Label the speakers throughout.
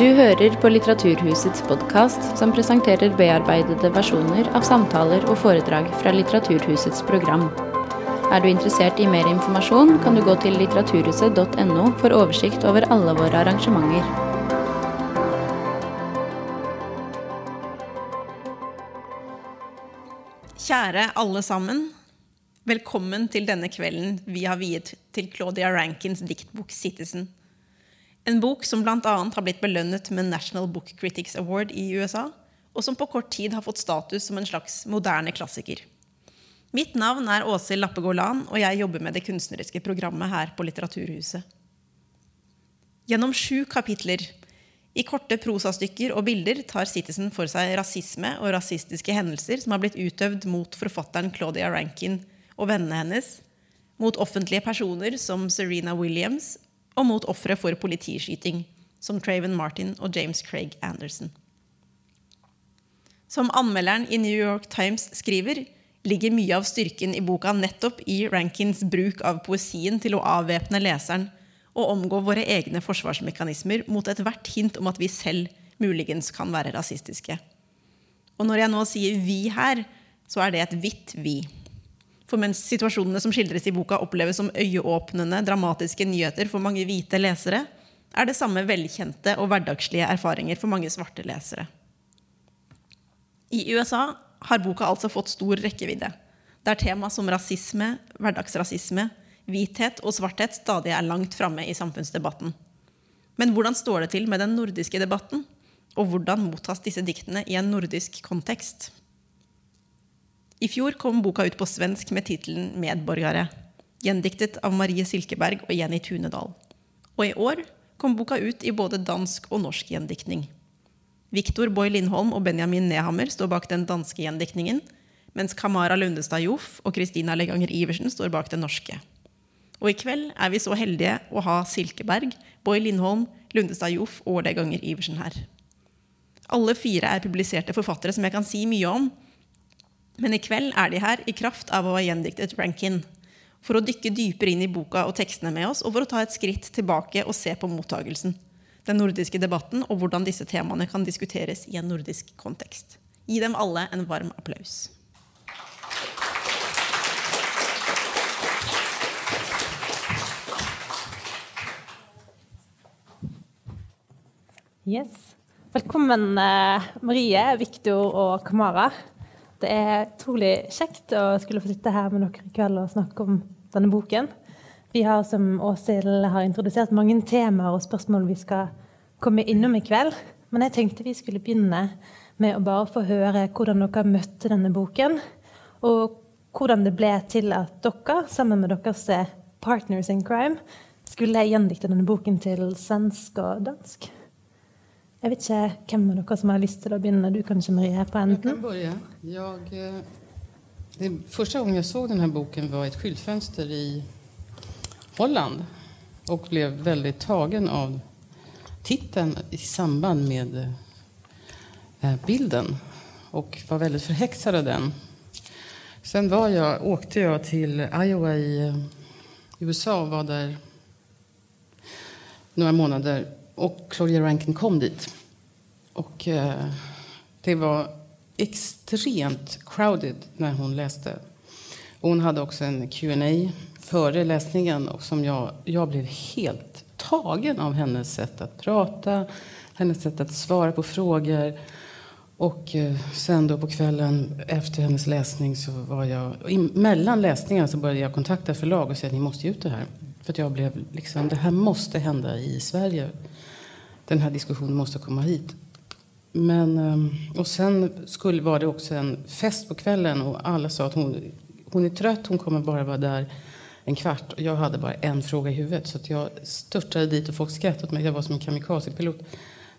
Speaker 1: Du hører på Litteraturhusets podkast, som presenterer bearbeidede versjoner av samtaler og foredrag fra Litteraturhusets program. Er du interessert i mer informasjon, kan du gå til litteraturhuset.no for oversikt over alle våre arrangementer.
Speaker 2: Kjære alle sammen. Velkommen til denne kvelden vi har viet til Claudia Rankins diktbok 'Citizen'. En bok som bl.a. har blitt belønnet med National Book Critics Award i USA, og som på kort tid har fått status som en slags moderne klassiker. Mitt navn er Åshild Lappegård Lan, og jeg jobber med det kunstneriske programmet her på Litteraturhuset. Gjennom sju kapitler, i korte prosastykker og bilder, tar Citizen for seg rasisme og rasistiske hendelser som har blitt utøvd mot forfatteren Claudia Rankin og vennene hennes, mot offentlige personer som Serena Williams og mot ofre for politiskyting, som Traven Martin og James Craig Anderson. Som anmelderen i New York Times skriver, ligger mye av styrken i boka nettopp i Rankins bruk av poesien til å avvæpne leseren og omgå våre egne forsvarsmekanismer mot ethvert hint om at vi selv muligens kan være rasistiske. Og når jeg nå sier 'vi' her, så er det et hvitt 'vi'. For mens situasjonene som skildres i boka, oppleves som øyeåpnende, dramatiske nyheter for mange hvite lesere, er det samme velkjente og hverdagslige erfaringer for mange svarte lesere. I USA har boka altså fått stor rekkevidde, der tema som rasisme, hverdagsrasisme, hvithet og svarthet stadig er langt framme i samfunnsdebatten. Men hvordan står det til med den nordiske debatten? Og hvordan mottas disse diktene i en nordisk kontekst? I fjor kom boka ut på svensk med tittelen 'Medborgere', gjendiktet av Marie Silkeberg og Jenny Tunedal. Og i år kom boka ut i både dansk og norsk gjendiktning. Viktor Boy Lindholm og Benjamin Nehammer står bak den danske gjendiktningen, mens Kamara Lundestad Joff og Kristina Leganger Iversen står bak den norske. Og i kveld er vi så heldige å ha Silkeberg, Boy Lindholm, Lundestad Joff og Leganger Iversen her. Alle fire er publiserte forfattere som jeg kan si mye om, men i kveld er de her i kraft av å ha gjendiktet Rankin. For å dykke dypere inn i boka og tekstene med oss, og for å ta et skritt tilbake og se på mottagelsen. Den nordiske debatten og hvordan disse temaene kan diskuteres i en nordisk kontekst. Gi dem alle en varm applaus.
Speaker 3: Yes. Velkommen, eh, Marie, Viktor og Kamara. Det er utrolig kjekt å skulle få sitte her med dere i kveld og snakke om denne boken. Vi har, som Åshild har introdusert, mange temaer og spørsmål vi skal komme innom i kveld. Men jeg tenkte vi skulle begynne med å bare få høre hvordan dere møtte denne boken. Og hvordan det ble til at dere, sammen med deres partners in crime, skulle gjendikte denne boken til svensk og dansk. Jeg vet ikke hvem av dere som har lyst til å begynne. Du kanskje, Marie, på enden?
Speaker 4: Jeg kan begynne. Jeg, eh, det første gang jeg så denne boken, var et skyltfönster i Holland. Og ble veldig tagen av tittelen i samband med eh, bilden. Og var veldig forhekset av den. Sen var jeg, åkte jeg til Iowa i eh, USA og var der noen måneder och Claudia Rankin kom dit. Och eh, det var extremt crowded när hon läste. Och hon hade också en Q&A före läsningen och som jag, jag blev helt tagen av hennes sätt att prata, hennes sätt att svara på frågor. Och eh, sen då på kvällen efter hennes läsning så var jag, mellan läsningarna så började jag kontakta förlag och säga att ni måste ge ut det här. För jag blev liksom, det här måste hända i Sverige den här diskussionen måste komma hit. Men, ehm, och sen skulle, var det också en fest på kvällen och alla sa att hon, hon är trött, hon kommer bara vara där en kvart. Och jag hade bara en fråga i huvudet så jag störtade dit och folk skrattade åt mig. Jag var som en kamikazepilot,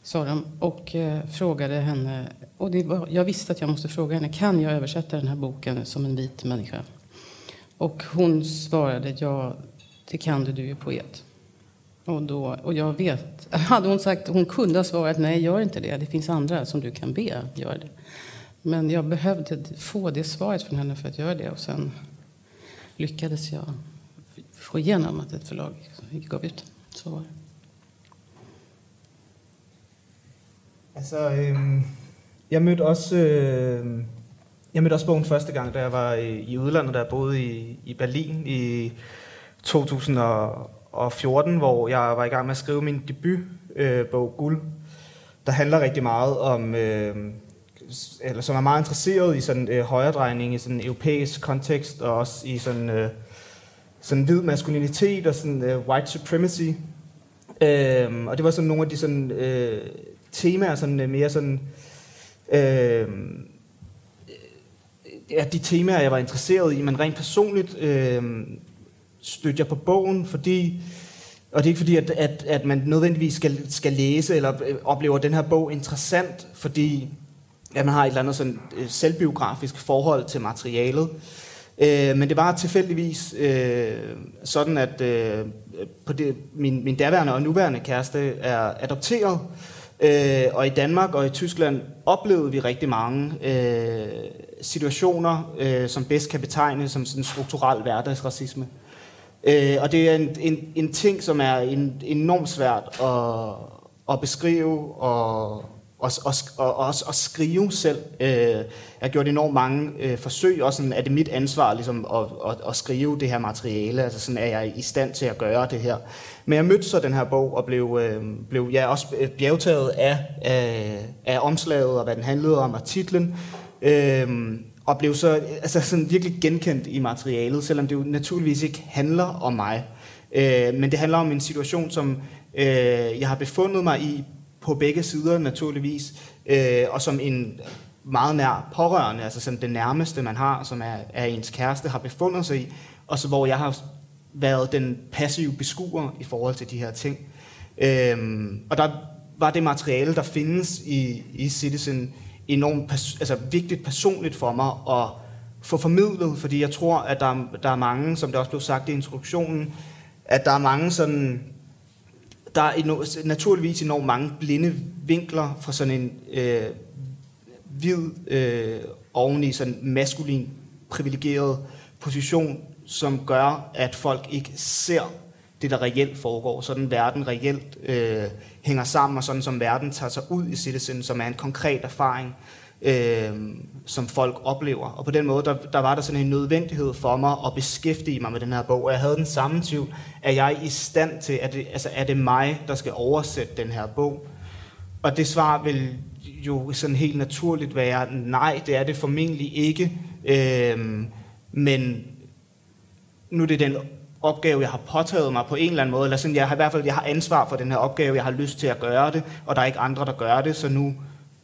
Speaker 4: sa de. Och eh, frågade henne, och var, jag visste att jag måste fråga henne, kan jag översätta den här boken som en vit människa? Och hon svarade, ja, det kan du, du är poet. Och, då, och jag vet, hade hon sagt, hon kunde ha svarat nej, gör inte det. Det finns andra som du kan be, gör det. Men jag behövde få det svaret från henne för att göra det. Och sen lyckades jag få igenom att ett förlag gav ut. Så var det.
Speaker 5: Altså, øhm, jeg mødte også øh, jeg mødte også bogen første gang, da jeg var i, i udlandet, da jeg i, i Berlin i 2014, hvor jeg var i gang med at skrive min debutbog øh, Guld, der handler rigtig meget om, øh, eller som er meget interesseret i sådan øh, højredrejning i sådan en europæisk kontekst, og også i sådan, sådan hvid maskulinitet og sådan white supremacy. Og det var sådan nogle af de sådan, temaer, sådan mere sådan, ja, de temaer, jeg var interesseret i, men rent personligt stødte jeg på bogen, fordi, og det er ikke fordi, at, at, at man nødvendigvis skal, skal læse eller øh, oplever den her bog interessant, fordi at man har et eller andet sådan, øh, selvbiografisk forhold til materialet. Øh, men det var tilfældigvis øh, sådan, at øh, på det, min, min daværende og nuværende kæreste er adopteret, Øh, og i Danmark og i Tyskland oplevede vi rigtig mange øh, situationer, øh, som bedst kan betegnes som sådan strukturel hverdagsracisme. Og det er en, en, en ting, som er en, enormt svært at, at beskrive og, og, og, og, også at skrive selv. Øh, jeg har gjort enormt mange øh, forsøg, og sådan er det mit ansvar ligesom, at, at, at skrive det her materiale. Altså sådan er jeg i stand til at gøre det her. Men jeg mødte så den her bog og blev, øh, blev ja, også bjergtaget af, af, af omslaget og hvad den handlede om og titlen. Øh, og blev så altså sådan virkelig genkendt i materialet, selvom det jo naturligvis ikke handler om mig. Øh, men det handler om en situation, som øh, jeg har befundet mig i på begge sider naturligvis, øh, og som en meget nær pårørende, altså som det nærmeste man har, som er, er ens kæreste, har befundet sig i, og så hvor jeg har været den passive beskuer i forhold til de her ting. Øh, og der var det materiale, der findes i, i Citizen, enormt altså vigtigt personligt for mig at få formidlet, fordi jeg tror, at der, der er mange, som det også blev sagt i introduktionen, at der er mange sådan, der er enormt, naturligvis enormt mange blinde vinkler fra sådan en øh, hvid, øh, oveni sådan maskulin, privilegeret position, som gør, at folk ikke ser det, der reelt foregår. Sådan verden reelt øh, hænger sammen, og sådan som verden tager sig ud i Citizen, som er en konkret erfaring, øh, som folk oplever. Og på den måde, der, der var der sådan en nødvendighed for mig at beskæftige mig med den her bog. Og jeg havde den samme tvivl, er jeg i stand til, er det, altså, er det mig, der skal oversætte den her bog? Og det svar vil jo sådan helt naturligt være, nej, det er det formentlig ikke. Øh, men nu er det den opgave, jeg har påtaget mig på en eller anden måde, eller sådan, jeg har i hvert fald jeg har ansvar for den her opgave, jeg har lyst til at gøre det, og der er ikke andre, der gør det, så nu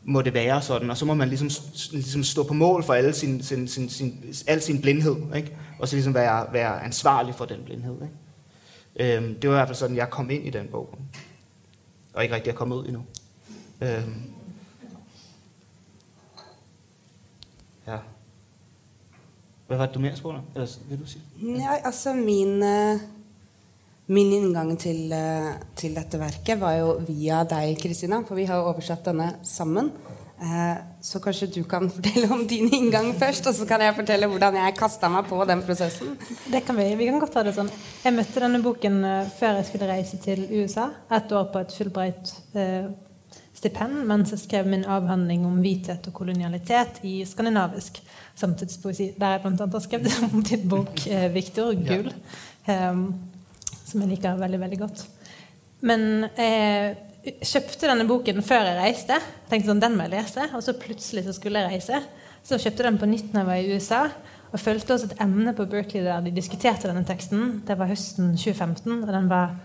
Speaker 5: må det være sådan, og så må man ligesom, ligesom stå på mål for alle sin, sin, sin, sin, al sin blindhed, ikke? og så ligesom være, være ansvarlig for den blindhed. Ikke? Det var i hvert fald sådan, jeg kom ind i den bog, og ikke rigtig er kommet ud endnu. Hvad var det, du mere spurgte om? Eller vil du si?
Speaker 6: Ja, altså min, eh, min inngang til, eh, til dette verket var jo via deg, Kristina. For vi har jo oversatt denne sammen. Eh, så kanskje du kan fortelle om din inngang først, og så kan jeg fortelle hvordan jeg kasta meg på den prosessen.
Speaker 3: Det kan vi. Vi kan godt ta det sånn. Jeg møtte denne boken før jeg skulle reise til USA. Ett år på et Fulbright stipend mens jeg skrev min avhandling om hvithet og kolonialitet i skandinavisk samtidspoesi, der jeg bl.a. har skrevet om din bok eh, 'Viktor Gull', ja. um, som jeg liker veldig, veldig godt. Men jeg kjøpte denne boken før jeg reiste. tenkte sånn, den må jeg lese, Og så plutselig så skulle jeg reise. Så kjøpte jeg den på nytt når jeg var i USA. Og fulgte også et emne på Berkeley der de diskuterte denne teksten. Det var høsten 2015, og den var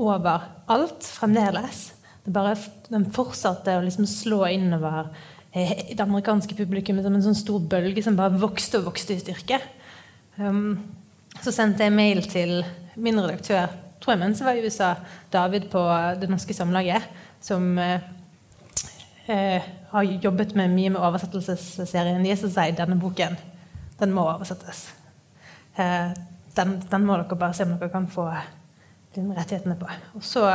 Speaker 3: over alt fremdeles. Bare, den fortsatte å liksom slå innover eh, det amerikanske publikummet som en sånn stor bølge som bare vokste og vokste i styrke. Um, så sendte jeg mail til min redaktør tror jeg mens jeg var i USA, David på Det Norske Samlaget, som eh, eh, har jobbet med mye med oversettelsesserien. De sier denne boken den må oversettes. Eh, den, den, må dere bare se om dere kan få rettighetene på. Og så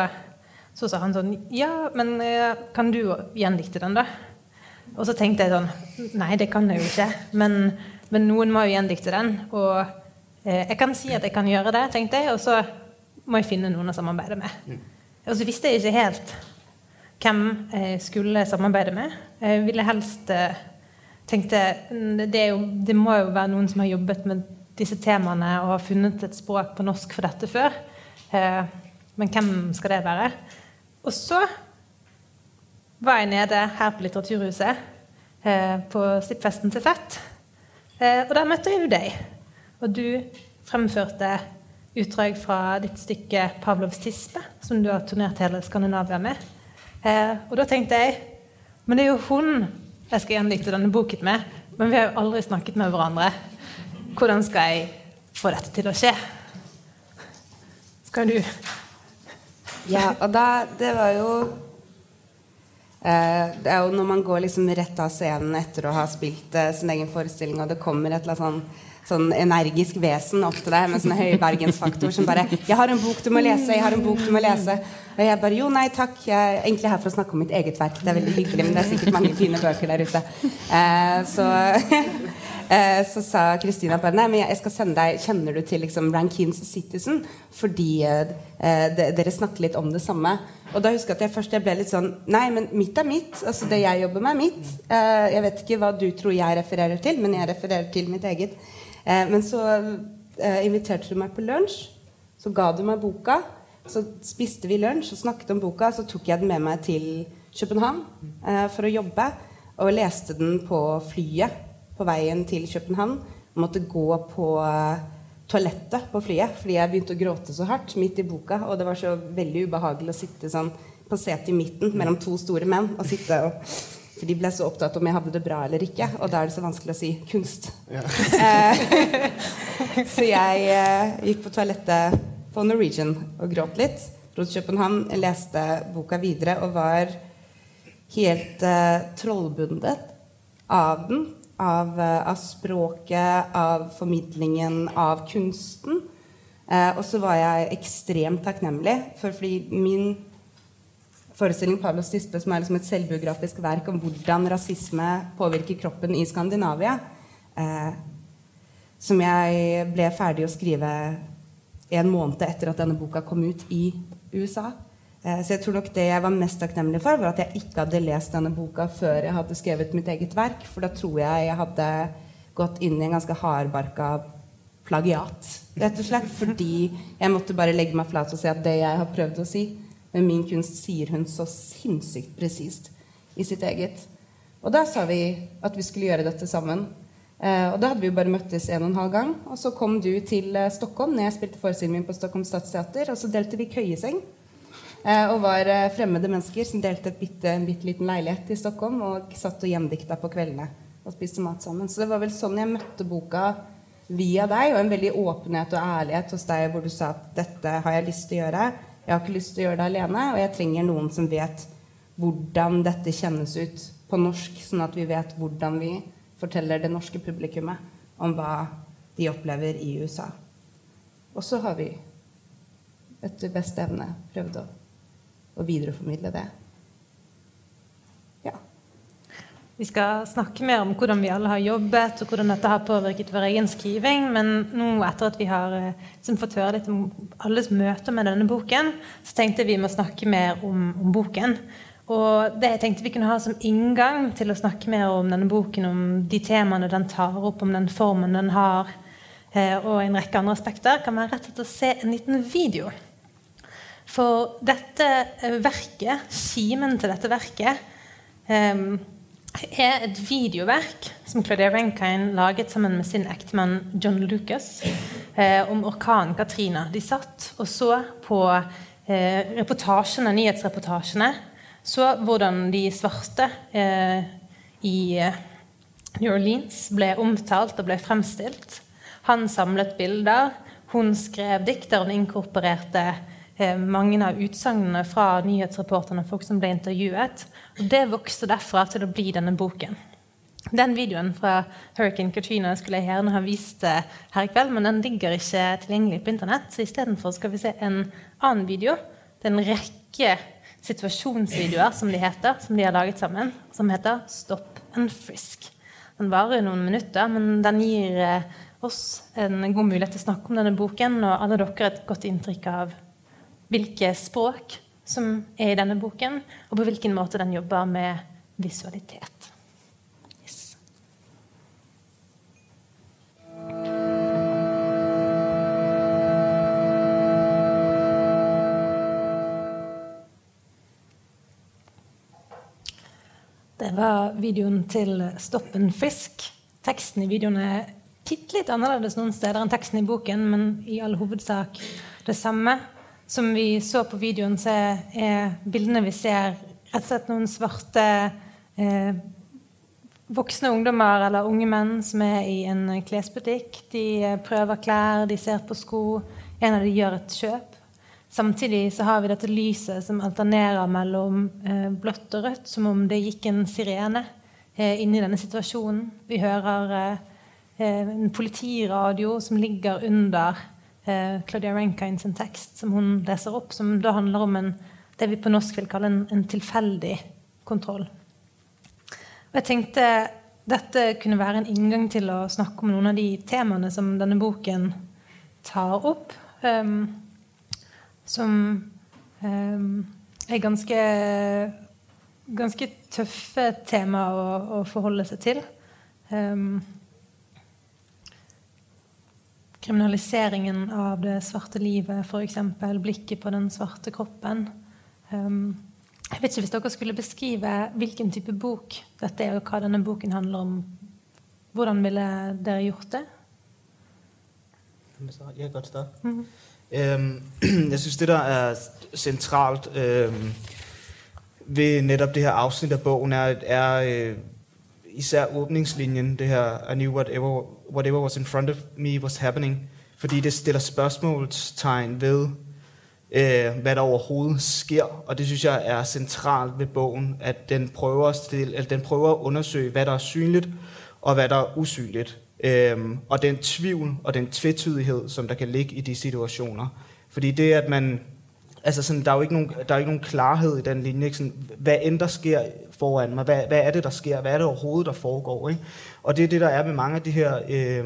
Speaker 3: så sa han sånn Ja, men eh, kan du gjendikte den, da? Og så tenkte jeg sånn Nei, det kan jeg jo ikke. Men, men noen må jo gjendikte den. Og eh, jeg kan si at jeg kan gjøre det, tenkte jeg, og så må jeg finne noen å samarbeide med. Mm. Og så visste jeg ikke helt hvem jeg skulle samarbeide med. Jeg ville helst eh, tenkte det, jo, det, må jo være noen som har jobbet med disse temaene og har funnet et språk på norsk for dette før. Eh, men hvem skal det være? Og så var jeg nede her på Litteraturhuset eh, på slippfesten til Fett. og der møtte jeg jo deg. Og du fremførte utdrag fra ditt stykke 'Pavlovs tispe', som du har turnert hele Skandinavia med. Eh, og da tenkte jeg Men det er jo hun jeg skal gjendikte denne boken med, men vi har jo aldri snakket med hverandre. Hvordan skal jeg få dette til å skje? Skal du?
Speaker 6: Ja, og da Det var jo eh, Det er jo når man går liksom rett av scenen etter å ha spilt eh, sin egen forestilling, og det kommer et eller annet sånn sånn energisk vesen opp til deg med sånne høybergensfaktor som bare 'Jeg har en bok du må lese. Jeg har en bok du må lese.' Og jeg bare 'Jo, nei, takk. Jeg er egentlig her for å snakke om mitt eget verk.' Det er veldig hyggelig, men det er sikkert mange fine bøker der ute. Eh, så, eh, så sa Kristina bare 'Nei, men jeg skal sende deg Kjenner du til liksom Rankins Citizen?' Fordi eh, dere snakker litt om det samme. Og da husker jeg at jeg først jeg ble litt sånn Nei, men mitt er mitt. Altså det jeg jobber med, er mitt. Eh, jeg vet ikke hva du tror jeg refererer til, men jeg refererer til mitt eget. Eh, men så eh, inviterte du meg på lunsj. Så ga du meg boka. Så spiste vi lunsj og snakket om boka. Så tok jeg den med meg til København eh, for å jobbe. Og leste den på flyet på veien til København. Måtte gå på toalettet på flyet fordi jeg begynte å gråte så hardt midt i boka. Og det var så veldig ubehagelig å sitte sånn på setet i midten mellom to store menn og sitte og for de ble så opptatt om jeg hadde det bra eller ikke. Og da er det så vanskelig å si kunst. Ja. Eh, så jeg eh, gikk på toalettet på Norwegian og gråt litt. Dro til København, leste boka videre og var helt eh, trollbundet av den. Av, uh, av, språket, av formidlingen, av kunsten. Eh, og så var jeg ekstremt takknemlig, for fordi min forestilling Pavlos Tispe, som er liksom et selvbiografisk verk om hvordan rasisme påvirker kroppen i Skandinavia, eh, som jeg ble ferdig å skrive en måned etter at denne boka kom ut i USA. Eh, så jeg tror nok det jeg var mest takknemlig for, var at jeg ikke hadde lest denne boka før jeg hadde skrevet mitt eget verk, for da tror jeg jeg hadde gått inn i en ganske hardbarka plagiat, rett og slett. Fordi jeg måtte bare legge meg flat og si at det jeg har prøvd å si, med min kunst sier hun så sinnssykt presist i sitt eget. Og da sa vi at vi skulle gjøre dette sammen. Eh, og da hadde vi jo bare møttes en og en halv gang. Og så kom du til eh, Stockholm når jeg spilte forestillingen min på Stockholm Stadsteater. Og så delte vi køyeseng. Eh, og var eh, fremmede mennesker som delte bitte, en bitte liten leilighet i Stockholm og satt og gjendikta på kveldene og spiste mat sammen. Så det var vel sånn jeg møtte boka via deg, og en veldig åpenhet og ærlighet hos deg hvor du sa at dette har jeg lyst til å gjøre. Jeg har ikke lyst til å gjøre det alene, og jeg trenger noen som vet hvordan dette kjennes ut på norsk, sånn at vi vet hvordan vi forteller det norske publikummet om hva de opplever i USA. Og så har vi etter beste evne prøvd å, å videreformidle det.
Speaker 3: Vi skal snakke mer om hvordan vi alle har jobbet, og hvordan dette har påvirket vår egen skriving. Men nå etter at vi har liksom, fått høre litt om alles møter med denne boken, så tenkte vi må snakke mer om, om, boken. Og det jeg tenkte vi kunne ha som inngang til å snakke mer om denne boken, om de temaene den tar opp, om den formen den har, eh, og en rekke andre aspekter, kan være rett og slett å se en liten video. For dette eh, verket, kimen til dette verket, um, er et videoverk som Claudia Rankine laget sammen med sin ektemann John Lucas eh, om orkanen Katrina. De satt og så på eh, reportasjene, nyhetsreportasjene. Så hvordan de svarte eh, i eh, New Orleans ble omtalt og ble fremstilt. Han samlet bilder. Hun skrev dikt der hun inkorporerte mange av utsagnene fra nyhetsreporterne, folk som ble intervjuet. Og det vokste derfra til å bli denne boken. Den videoen fra Hurricane Katrina skulle jeg gjerne ha vist eh, her i kveld, men den ligger ikke tilgjengelig på Internett. Så istedenfor skal vi se en annen video. Det er en rekke situasjonsvideoer som de heter, som de har laget sammen, som heter Stop and Frisk. Den varer noen minutter, men den gir eh, oss en god mulighet til å snakke om denne boken, og alle dere et godt inntrykk av hvilke språk som er i denne boken, og på hvilken måte den jobber med visualitet. Det var videoen til Stopp en fisk. Teksten i videoen er bitte litt annerledes noen steder enn teksten i boken, men i all hovedsak det samme. Som vi så på videoen, så er bildene vi ser, rett og slett noen svarte eh, voksne ungdommer eller unge menn som er i en klesbutikk. De eh, prøver klær, de ser på sko. En av dem gjør et kjøp. Samtidig så har vi dette lyset som alternerer mellom eh, blått og rødt, som om det gikk en sirene eh, inni denne situasjonen. Vi hører eh, eh en politiradio som ligger under eh, Claudia Rankine sin tekst, som hun leser opp, som da handler om en, det vi på norsk vil kalle en, en tilfeldig kontroll. Og jeg tenkte dette kunne være en inngang til å snakke om noen av de temaene som denne boken tar opp. Um, som um, er ganske, ganske tøffe temaer å, å, forholde seg til. Um, kriminaliseringen av det svarte livet, f.eks. Blikket på den svarte kroppen. Um, jeg vet ikke Hvis dere skulle beskrive hvilken type bok dette er, og hva denne boken handler om, hvordan ville dere gjort det?
Speaker 5: Jeg kan godt starte. Mm -hmm. um, jeg synes, det der er sentralt um, ved nettopp det her avsnittet av bogen, er, er øh, især åpningslinjen, det her I knew whatever, whatever was in front of me was happening, fordi det stiller spørsmålstegn ved, øh, hvad der overhovedet sker, og det synes jeg er centralt ved bogen, at den prøver, at, stille, at den prøver at undersøge, hvad der er synligt, og hvad der er usynligt. Øhm, og den tvivl og den tvetydighed, som der kan ligge i de situationer. Fordi det, at man... Altså sådan, der er jo ikke nogen, der er ikke nogen klarhed i den linje. Ikke? Sådan, hvad end der sker foran mig? Hvad, hvad er det, der sker? Hvad er det overhovedet, der foregår? Ikke? Og det er det, der er med mange af de her... Øh,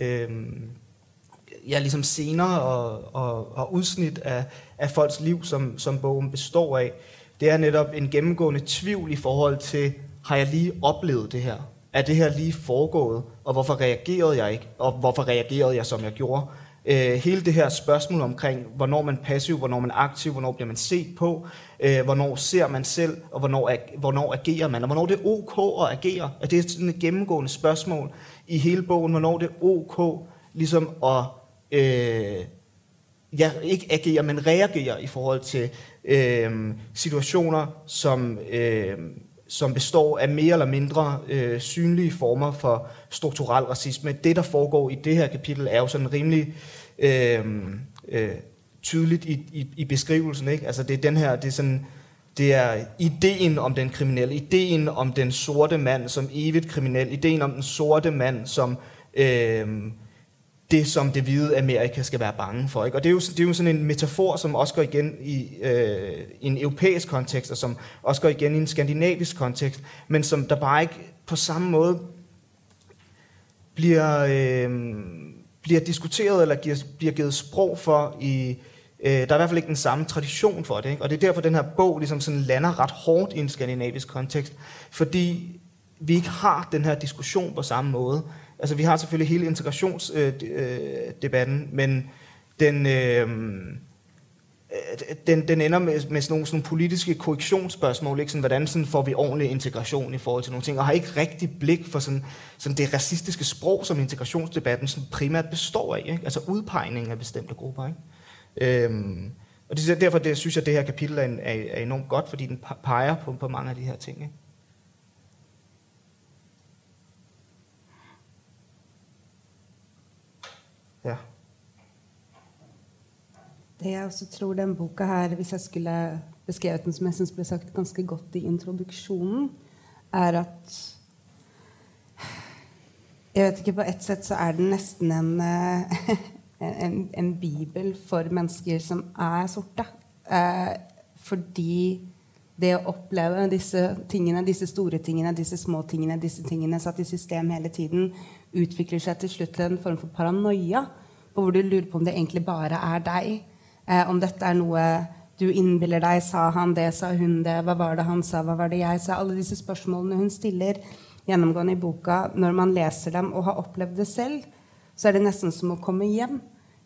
Speaker 5: øh, ja, ligesom scener og, og, og udsnit af, af folks liv, som, som bogen består af. Det er netop en gennemgående tvivl i forhold til, har jeg lige oplevet det her? er det her lige foregået, og hvorfor reagerede jeg ikke, og hvorfor reagerede jeg, som jeg gjorde. Øh, hele det her spørgsmål omkring, hvornår man er passiv, hvornår man er aktiv, hvornår bliver man set på, øh, hvornår ser man selv, og hvornår, hvornår agerer man, og hvornår det er ok at agere. Og det er sådan et gennemgående spørgsmål i hele bogen, hvornår det er ok ligesom at øh, ja, ikke agere, men reagere i forhold til øh, situationer, som... Øh, som består af mere eller mindre øh, synlige former for strukturel racisme. Det, der foregår i det her kapitel, er jo sådan rimelig øh, øh, tydeligt i, i, i beskrivelsen. Ikke? Altså det er den her, det er sådan, det er ideen om den kriminelle, ideen om den sorte mand som evigt kriminel, ideen om den sorte mand som øh, det, som det hvide Amerika skal være bange for. Ikke? Og det er, jo, det er jo sådan en metafor, som også går igen i, øh, en europæisk kontekst, og som også går igen i en skandinavisk kontekst, men som der bare ikke på samme måde bliver, øh, bliver diskuteret eller giver, bliver givet sprog for i... Øh, der er i hvert fald ikke den samme tradition for det. Ikke? Og det er derfor, den her bog ligesom sådan lander ret hårdt i en skandinavisk kontekst, fordi vi ikke har den her diskussion på samme måde. Altså vi har selvfølgelig hele integrationsdebatten, øh, men den, øh, den, den ender med, med sådan nogle sådan politiske korrektionsspørgsmål, ikke? Sådan, hvordan sådan får vi ordentlig integration i forhold til nogle ting, og har ikke rigtig blik for sådan, sådan det racistiske sprog, som integrationsdebatten sådan primært består af, ikke? altså udpegning af bestemte grupper. Ikke? Øhm, og det er derfor, det, synes jeg, at det her kapitel er, er, er enormt godt, fordi den peger på, på mange af de her ting. Ikke? Ja.
Speaker 6: Det jeg også tror den boka her, hvis jeg skulle beskrevet den som jeg syns ble sagt ganske godt i introduksjonen, er at Jeg vet ikke, på ett sett så er den nesten en, en, en bibel for mennesker som er sorte. Eh, fordi det å oppleve disse tingene, disse store tingene, disse små tingene, disse tingene satt i system hele tiden, utvikler seg til slutt til en form for paranoia. Hvor du lurer på om det egentlig bare er deg. Eh, om dette er noe du innbiller deg, sa han det, sa hun det, hva var det han sa, hva var det jeg sa? Alle disse spørsmålene hun stiller gjennomgående i boka, når man leser dem og har opplevd det selv, så er det nesten som å komme hjem.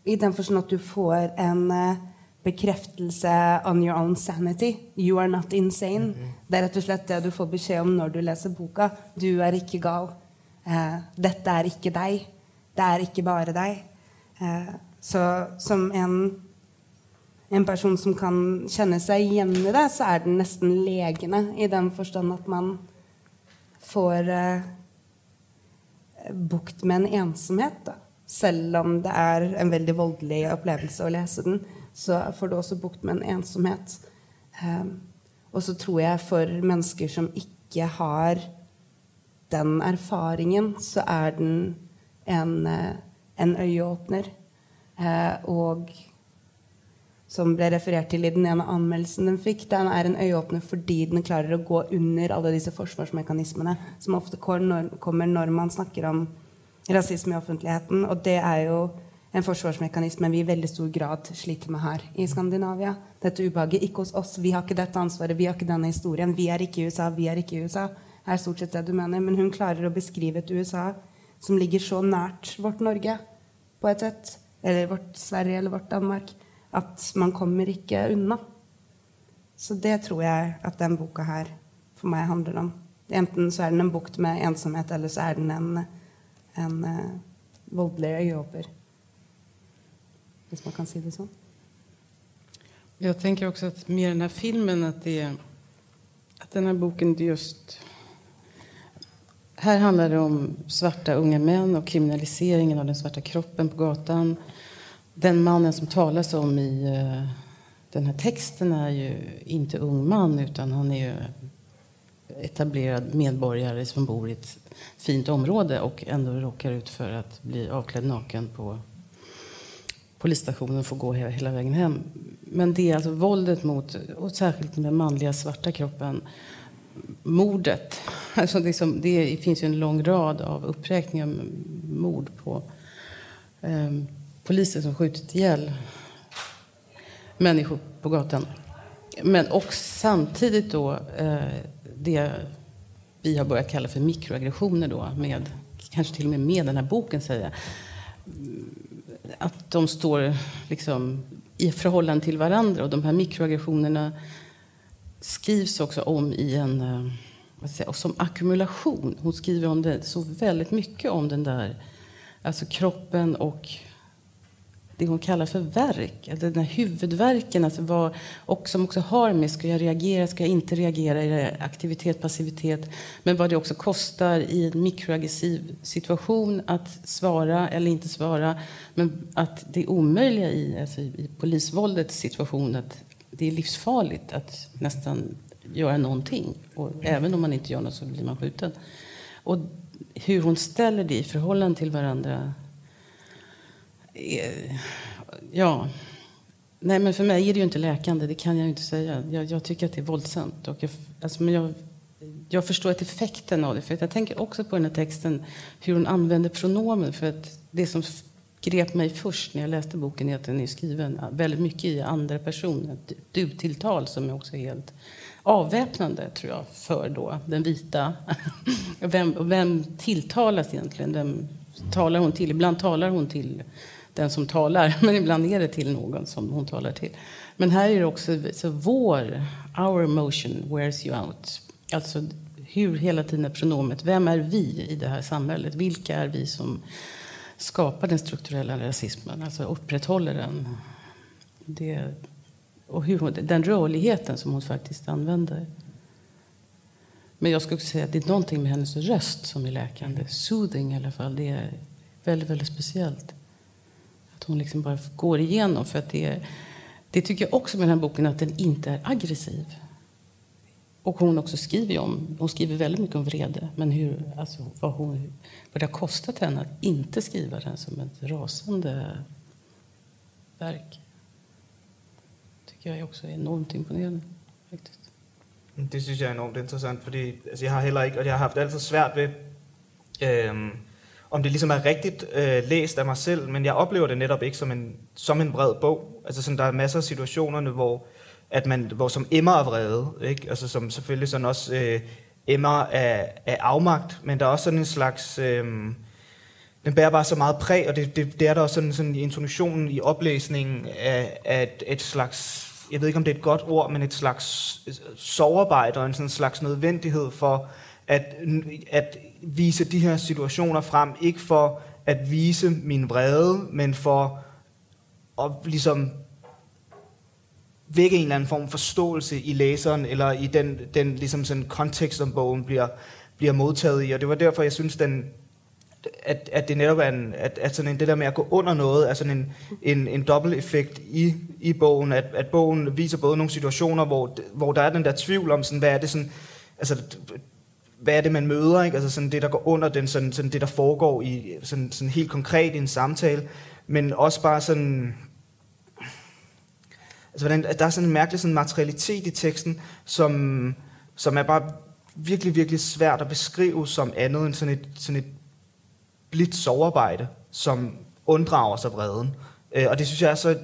Speaker 6: I den forstand at du får en eh, bekreftelse on your own sanity. You are not insane. -hmm. Det er rett og slett det du får beskjed om når du leser boka. Du er ikke gal. Uh, dette er ikke deg. Det er ikke bare deg. Uh, så som en, en person som kan kjenne seg igjen i det, så er den nesten legende i den forstand at man får bukt med en ensomhet. Da. Selv om det er en veldig voldelig opplevelse å lese den, så får du også bukt med en ensomhet. Eh, og så tror jeg for mennesker som ikke har den erfaringen, så er den en, eh, en øyeåpner. Uh, og som ble referert til i den ene anmeldelsen den fikk, den er en øyeåpner fordi den klarer å gå under alle disse forsvarsmekanismene som ofte kommer når man snakker om rasisme i offentligheten. Og det er jo en forsvarsmekanisme vi i veldig stor grad sliter med her i Skandinavia. Dette ubehaget ikke hos oss. Vi har ikke dette ansvaret, vi har ikke denne historien. Vi er ikke i USA, vi er ikke i USA. Er stort sett det du mener. Men hun klarer å beskrive et USA som ligger så nært vårt Norge på et sett. Eller vårt Sverige eller vårt Danmark. At man kommer ikke unna. Så det tror jeg at den boka her for meg handler om. Enten så er den en bukt med ensomhet, eller så er den en en uh, voldelig øyeåper. Hvis man kan si det sånn.
Speaker 4: Jeg tenker også at med denne filmen at, det, at denne boken just Her handler det om svarte unge menn og kriminaliseringen av den svarte kroppen på gatan. Den mannen som tales om i uh, denne teksten, er jo ikke ung mann, utan han er jo etablerad medborgare som bor i ett fint område och ändå råkar ut för att bli avklädd naken på polisstationen och få gå hela vägen hem. Men det är alltså våldet mot, och särskilt den manliga svarta kroppen, mordet. Alltså det, som, det finns ju en lång rad av uppräkningar med mord på eh, poliser som skjutit ihjäl människor på gatan. Men och samtidigt då eh, det vi har börjat kalla för mikroaggressioner då, med, kanske till och med med den här boken säger att de står liksom i förhållande till varandra och de här mikroaggressionerna skrivs också om i en eh, och som ackumulation. Hon skriver om det så väldigt mycket om den där alltså kroppen och det hon kallar för verk, alltså den här huvudverken, alltså vad, och som också har med ska jag reagera, ska jag inte reagera, är det aktivitet, passivitet, men vad det också kostar i en mikroaggressiv situation att svara eller inte svara, men att det är omöjliga i, alltså i polisvåldets situation att det är livsfarligt att nästan göra någonting. Och även om man inte gör något så blir man skjuten. Och hur hon ställer det i förhållande till varandra Är, ja. Nej, men för mig är det ju inte läkande, det kan jag inte säga. Jag, jag tycker att det är våldsamt. Och jag, alltså, men jag, jag förstår att effekten av det. För jag tänker också på den här texten, hur hon använder pronomen. För att det som grep mig först när jag läste boken är att den är skriven väldigt mycket i andra person. Ett du-tilltal som är också helt avväpnande, tror jag, för då den vita. vem, vem tilltalas egentligen? Vem talar hon till? Ibland talar hon till den som talar, men ibland är det till någon som hon talar till. Men här är det också så vår, our emotion wears you out. Alltså hur hela tiden är pronomet, vem är vi i det här samhället? Vilka är vi som skapar den strukturella rasismen, alltså upprätthåller den? Det, och hur den rörligheten som hon faktiskt använder. Men jag skulle säga att det är någonting med hennes röst som är läkande. Soothing i alla fall. Det är väldigt, väldigt speciellt hon liksom bara går igenom. För att det, det tycker jag också med den här boken, att den inte är aggressiv. Och hon också skriver om, hon skriver väldigt mycket om vrede, men hur, alltså, vad, hon, vad det har kostat henne att inte skriva den som ett rasande verk. tycker jag också är enormt imponerende. Faktiskt.
Speaker 5: Det synes jeg er enormt interessant, fordi altså, jeg har heller ikke, og jeg har haft altid svært ved, øhm, om det ligesom er rigtigt øh, læst af mig selv, men jeg oplever det netop ikke som en, som en bred bog. Altså sådan, der er masser af situationerne, hvor at man, hvor som emmer af vrede, ikke? Altså som selvfølgelig sådan også øh, emmer af, af afmagt, men der er også sådan en slags, øh, den bærer bare så meget præg, og det, det, det er der også sådan, sådan i intonationen, i oplæsningen af, af et, et slags, jeg ved ikke om det er et godt ord, men et slags sovearbejde og en sådan slags nødvendighed for at, at vise de her situationer frem, ikke for at vise min vrede, men for at ligesom vække en eller anden form for forståelse i læseren, eller i den, den ligesom sådan kontekst, som bogen bliver, bliver modtaget i. Og det var derfor, jeg synes, den, at, at det netop er en, at, at sådan en, det der med at gå under noget, er sådan en, en, en dobbelt effekt i, i bogen, at, at bogen viser både nogle situationer, hvor, hvor der er den der tvivl om, sådan, hvad er det sådan, altså, hvad er det, man møder, ikke? Altså sådan det, der går under den, sådan, sådan det, der foregår i, sådan, sådan helt konkret i en samtale, men også bare sådan, altså hvordan, der er sådan en mærkelig sådan materialitet i teksten, som, som er bare virkelig, virkelig svært at beskrive som andet end sådan et, sådan et blidt sovearbejde, som unddrager sig vreden. Øh, og det synes jeg er så,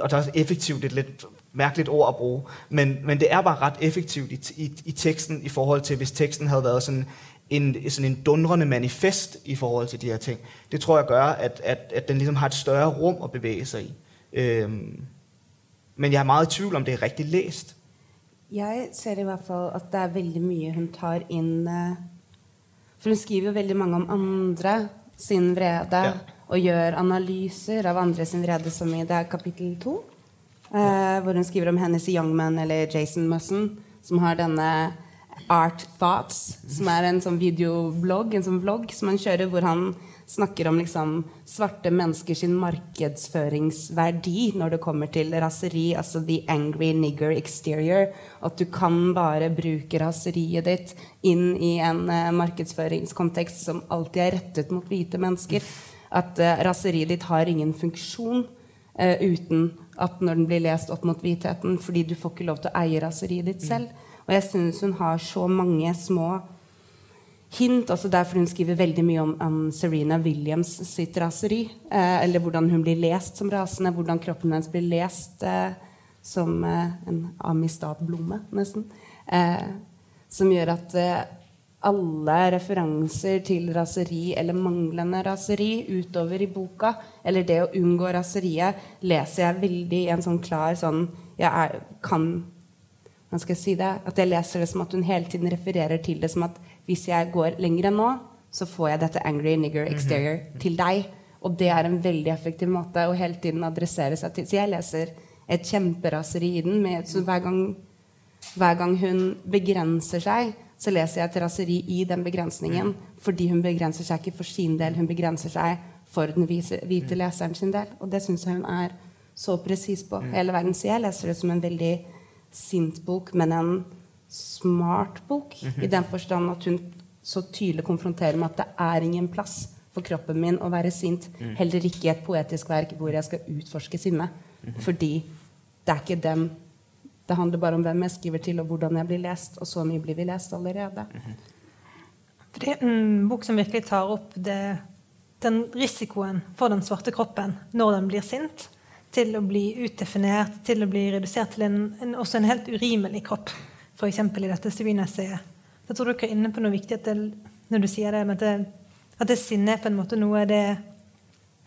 Speaker 5: og der er effektivt et lidt mærkeligt ord at bruge, men, men det er bare ret effektivt i, i, i teksten i forhold til, hvis teksten havde været sådan en, sådan en dundrende manifest i forhold til de her ting. Det tror jeg gør, at, at, at den ligesom har et større rum at bevæge sig i. Øhm, men jeg er meget i tvivl om det er riktig læst.
Speaker 6: Jeg ser i hvert fall at det er veldig mye hun tar inn eh, For hun skriver jo veldig mange om andre sin vrede, ja. og gjør analyser av andre sin vrede, som i det er kapittel to. Eh, hvor hun skriver om Hennessy Youngman eller Jason Musson, som har denne Art Thoughts, som er en sånn videoblogg, en sånn vlogg som han kjører, hvor han snakker om liksom svarte menneskers markedsføringsverdi når det kommer til raseri, altså the angry nigger exterior. At du kan bare bruke raseriet ditt inn i en uh, markedsføringskontekst som alltid er rettet mot hvite mennesker. At uh, raseriet ditt har ingen funksjon uh, uten at når den blir lest opp mot hvitheten, fordi du får ikke lov til å eie raseriet ditt selv. Og jeg syns hun har så mange små hint. også Derfor hun skriver veldig mye om, om Serena Williams sitt raseri. Eh, eller hvordan hun blir lest som rasende, hvordan kroppen hennes blir lest eh, som eh, en amistadblomme, nesten. Eh, som gjør at eh, alle referanser til raseri eller manglende raseri utover i boka, eller det å unngå raseriet, leser jeg veldig i en sånn klar sånn Jeg er, kan Hva skal jeg si det? At jeg leser det som at hun hele tiden refererer til det som at hvis jeg går lenger enn nå, så får jeg dette angry nigger mhm. exterior mm -hmm. til deg. Og det er en veldig effektiv måte å hele tiden adressere seg til. Så jeg leser et kjemperaseri i den. Med, så hver gang, hver gang hun begrenser seg, så leser jeg et raseri i den begrensningen. Fordi hun begrenser seg ikke for sin del, hun begrenser seg for den hvite leseren sin del. Og det syns jeg hun er så presis på hele verden. Så jeg leser det som en veldig sint bok, men en smart bok. I den forstand at hun så tydelig konfronterer med at det er ingen plass for kroppen min å være sint. Heller ikke i et poetisk verk hvor jeg skal utforske sinne. Fordi det er ikke dem det handler bare om hvem jeg skriver til, og hvordan jeg blir lest. Og så mye blir vi lest allerede.
Speaker 3: For det er en bok som virkelig tar opp det, den risikoen for den svarte kroppen når den blir sint, til å bli utdefinert, til å bli redusert til en, en, også en helt urimelig kropp. F.eks. i dette Sevina-essayet. Jeg tror dere er inne på noe viktig det, når du sier det, at det, at det sinnet er på en måte noe det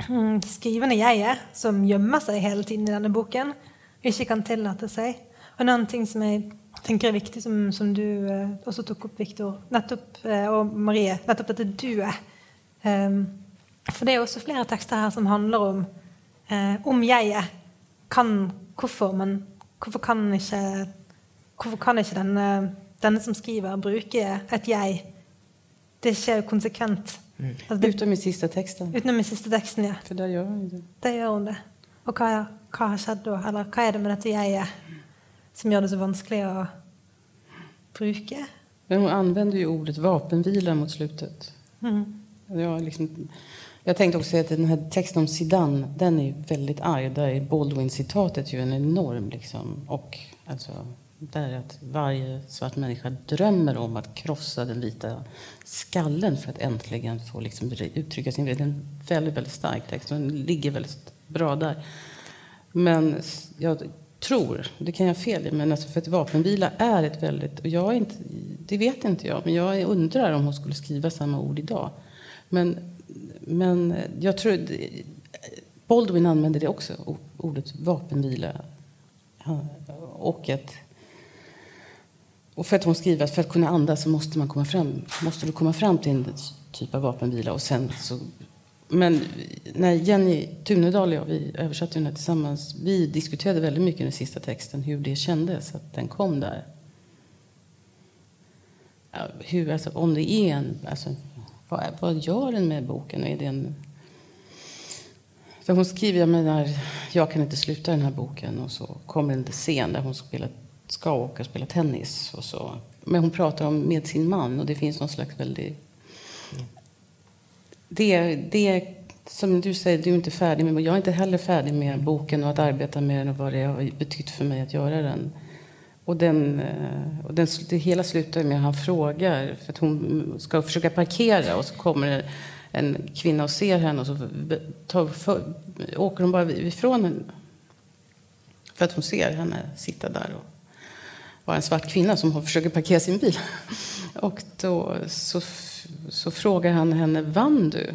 Speaker 3: mm, skrivende jeget som gjemmer seg hele tiden i denne boken, ikke kan tillate seg en annen ting som jeg tenker er viktig, som, som du eh, også tok opp, Viktor, uh, og Marie, nettopp dette duet. Um, for det er også flere tekster her som handler om eh, om jeget. Kan, hvorfor, men hvorfor kan ikke, hvorfor kan ikke denne, denne, som skriver, bruke et jeg? Det er ikke konsekvent.
Speaker 4: Mm. Altså det, utenom i siste teksten.
Speaker 3: Utenom i siste teksten, ja.
Speaker 4: For da gjør hun det.
Speaker 3: Da gjør hun det. Og hva, hva har skjedd da? Eller hva er det med dette jeget? som gjør det så vanskelig å bruke.
Speaker 4: Men hun anvender jo ordet vapenvila mot slutet. Mm. Ja, liksom, jag tänkte också att den här texten om Zidane, den är väldigt arg. Där är Baldwin-citatet ju en enorm liksom. Och alltså, där att varje svart människa drömmer om att krossa den vita skallen för att äntligen få liksom uttrycka sin vilja. Det är en väldigt, väldigt stark text den ligger väldigt bra där. Men jag tror, det kan jag fel i, men alltså för att vapenvila är ett väldigt, och jag inte, det vet inte jag, men jag undrar om hon skulle skriva samma ord idag. Men, men jag tror, Baldwin använde det också, ordet vapenvila. Och ett och för att hon skriver att för att kunna andas så måste, man komma fram, måste du komma fram till en typ av vapenvila. Och sen så, men när Jenny Tunedal och jag vi översatte den här tillsammans, vi diskuterade väldigt mycket den sista texten hur det kändes att den kom där. Hur, alltså, om det är en... Alltså, vad, vad gör den med boken? Är det en, för hon skriver, jag menar, jag kan inte sluta den här boken och så kommer en scen där hon spelar ska åka och spela tennis. Och så. Men hon pratar om med sin man och det finns någon slags väldigt... Det, det som du säger, du är inte färdig med Jag är inte heller färdig med boken och att arbeta med den och vad det har betytt för mig att göra den. Och, den, eh, och den, det hela slutar med att han frågar, för att hon ska försöka parkera och så kommer en kvinna och ser henne och så tar, för, åker hon bara ifrån henne. För att hon ser henne sitta där och var en svart kvinna som försöker parkera sin bil. Och då så, så frågar han henne, vann du?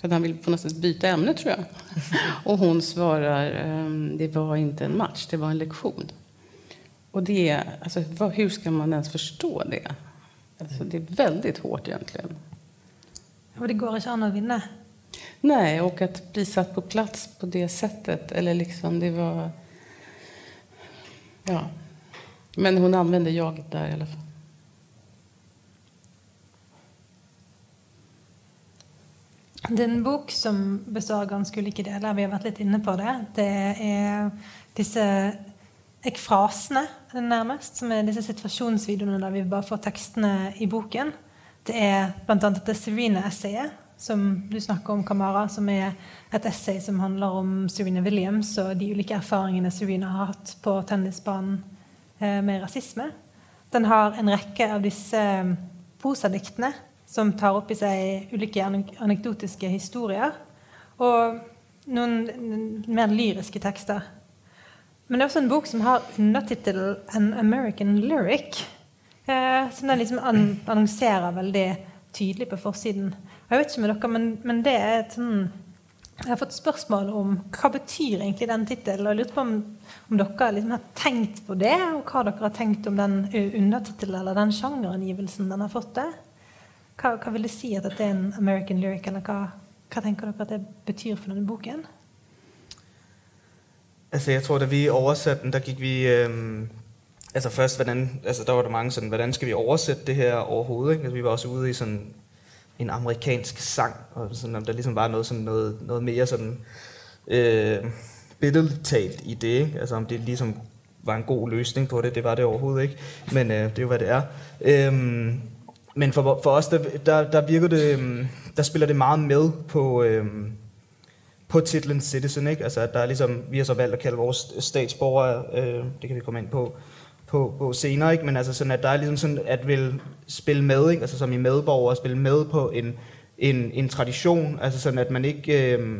Speaker 4: För han vill på något sätt byta ämne tror jag. Och hon svarar, ehm, det var inte en match, det var en lektion. Och det, alltså, hur ska man ens förstå det? Alltså, det är väldigt hårt egentligen.
Speaker 3: Och det går inte an att vinna?
Speaker 4: Nej, och att bli satt på plats på det sättet. Eller liksom, det var... Ja. Men hon anvender jaget där i alla fall.
Speaker 3: Det er en bok som består av ganske ulike deler. Vi har vært litt inne på det. Det er disse ekfrasene, nærmest, som er disse situasjonsvideoene der vi bare får tekstene i boken. Det er bl.a. dette Serena-essayet som du snakker om, Kamara, som er et essay som handler om Serena Williams og de ulike erfaringene Serena har hatt på tennisbanen med rasisme. Den har en rekke av disse posadiktene prosadiktene som tar opp i seg ulike anekdotiske historier. Og noen mer lyriske tekster. Men det er også en bok som har undertittelen 'An American Lyric'. Eh, som den liksom annonserer veldig tydelig på forsiden. Jeg vet ikke med dere, men, men det er et sånn jeg har fått spørsmål om hva betyr egentlig den tittelen. Jeg lurte på om, om dere liksom har tenkt på det, og hva dere har tenkt om den undertittelen eller den sjangerangivelsen den har fått. det. Hva, hva, vil det si at dette er en American lyric, eller hva, hva tenker dere at det betyr for denne boken?
Speaker 5: Altså, jeg tror, da vi oversatte den, der gikk vi øhm, Altså først, hvordan, altså, der var det mange sånn, hvordan skal vi oversette det her overhovedet? Ikke? Altså, vi var også ude i sådan en amerikansk sang, og sådan, om der ligesom var noget, sådan noget, noget mere sådan, øh, billedtalt i det. Ikke? Altså om det ligesom var en god løsning på det, det var det overhovedet ikke. Men øh, det er jo, hvad det er. Øhm, men for, for os, der, der, der virker det, der spiller det meget med på, øhm, på titlen Citizen, ikke? Altså, at der er ligesom, vi har så valgt at kalde vores statsborgere, øh, det kan vi komme ind på, på, på senere, ikke? men altså sådan, at der er ligesom sådan, at vil spille med, ikke? altså som i medborger, spille med på en, en, en tradition, altså sådan, at man ikke, øh,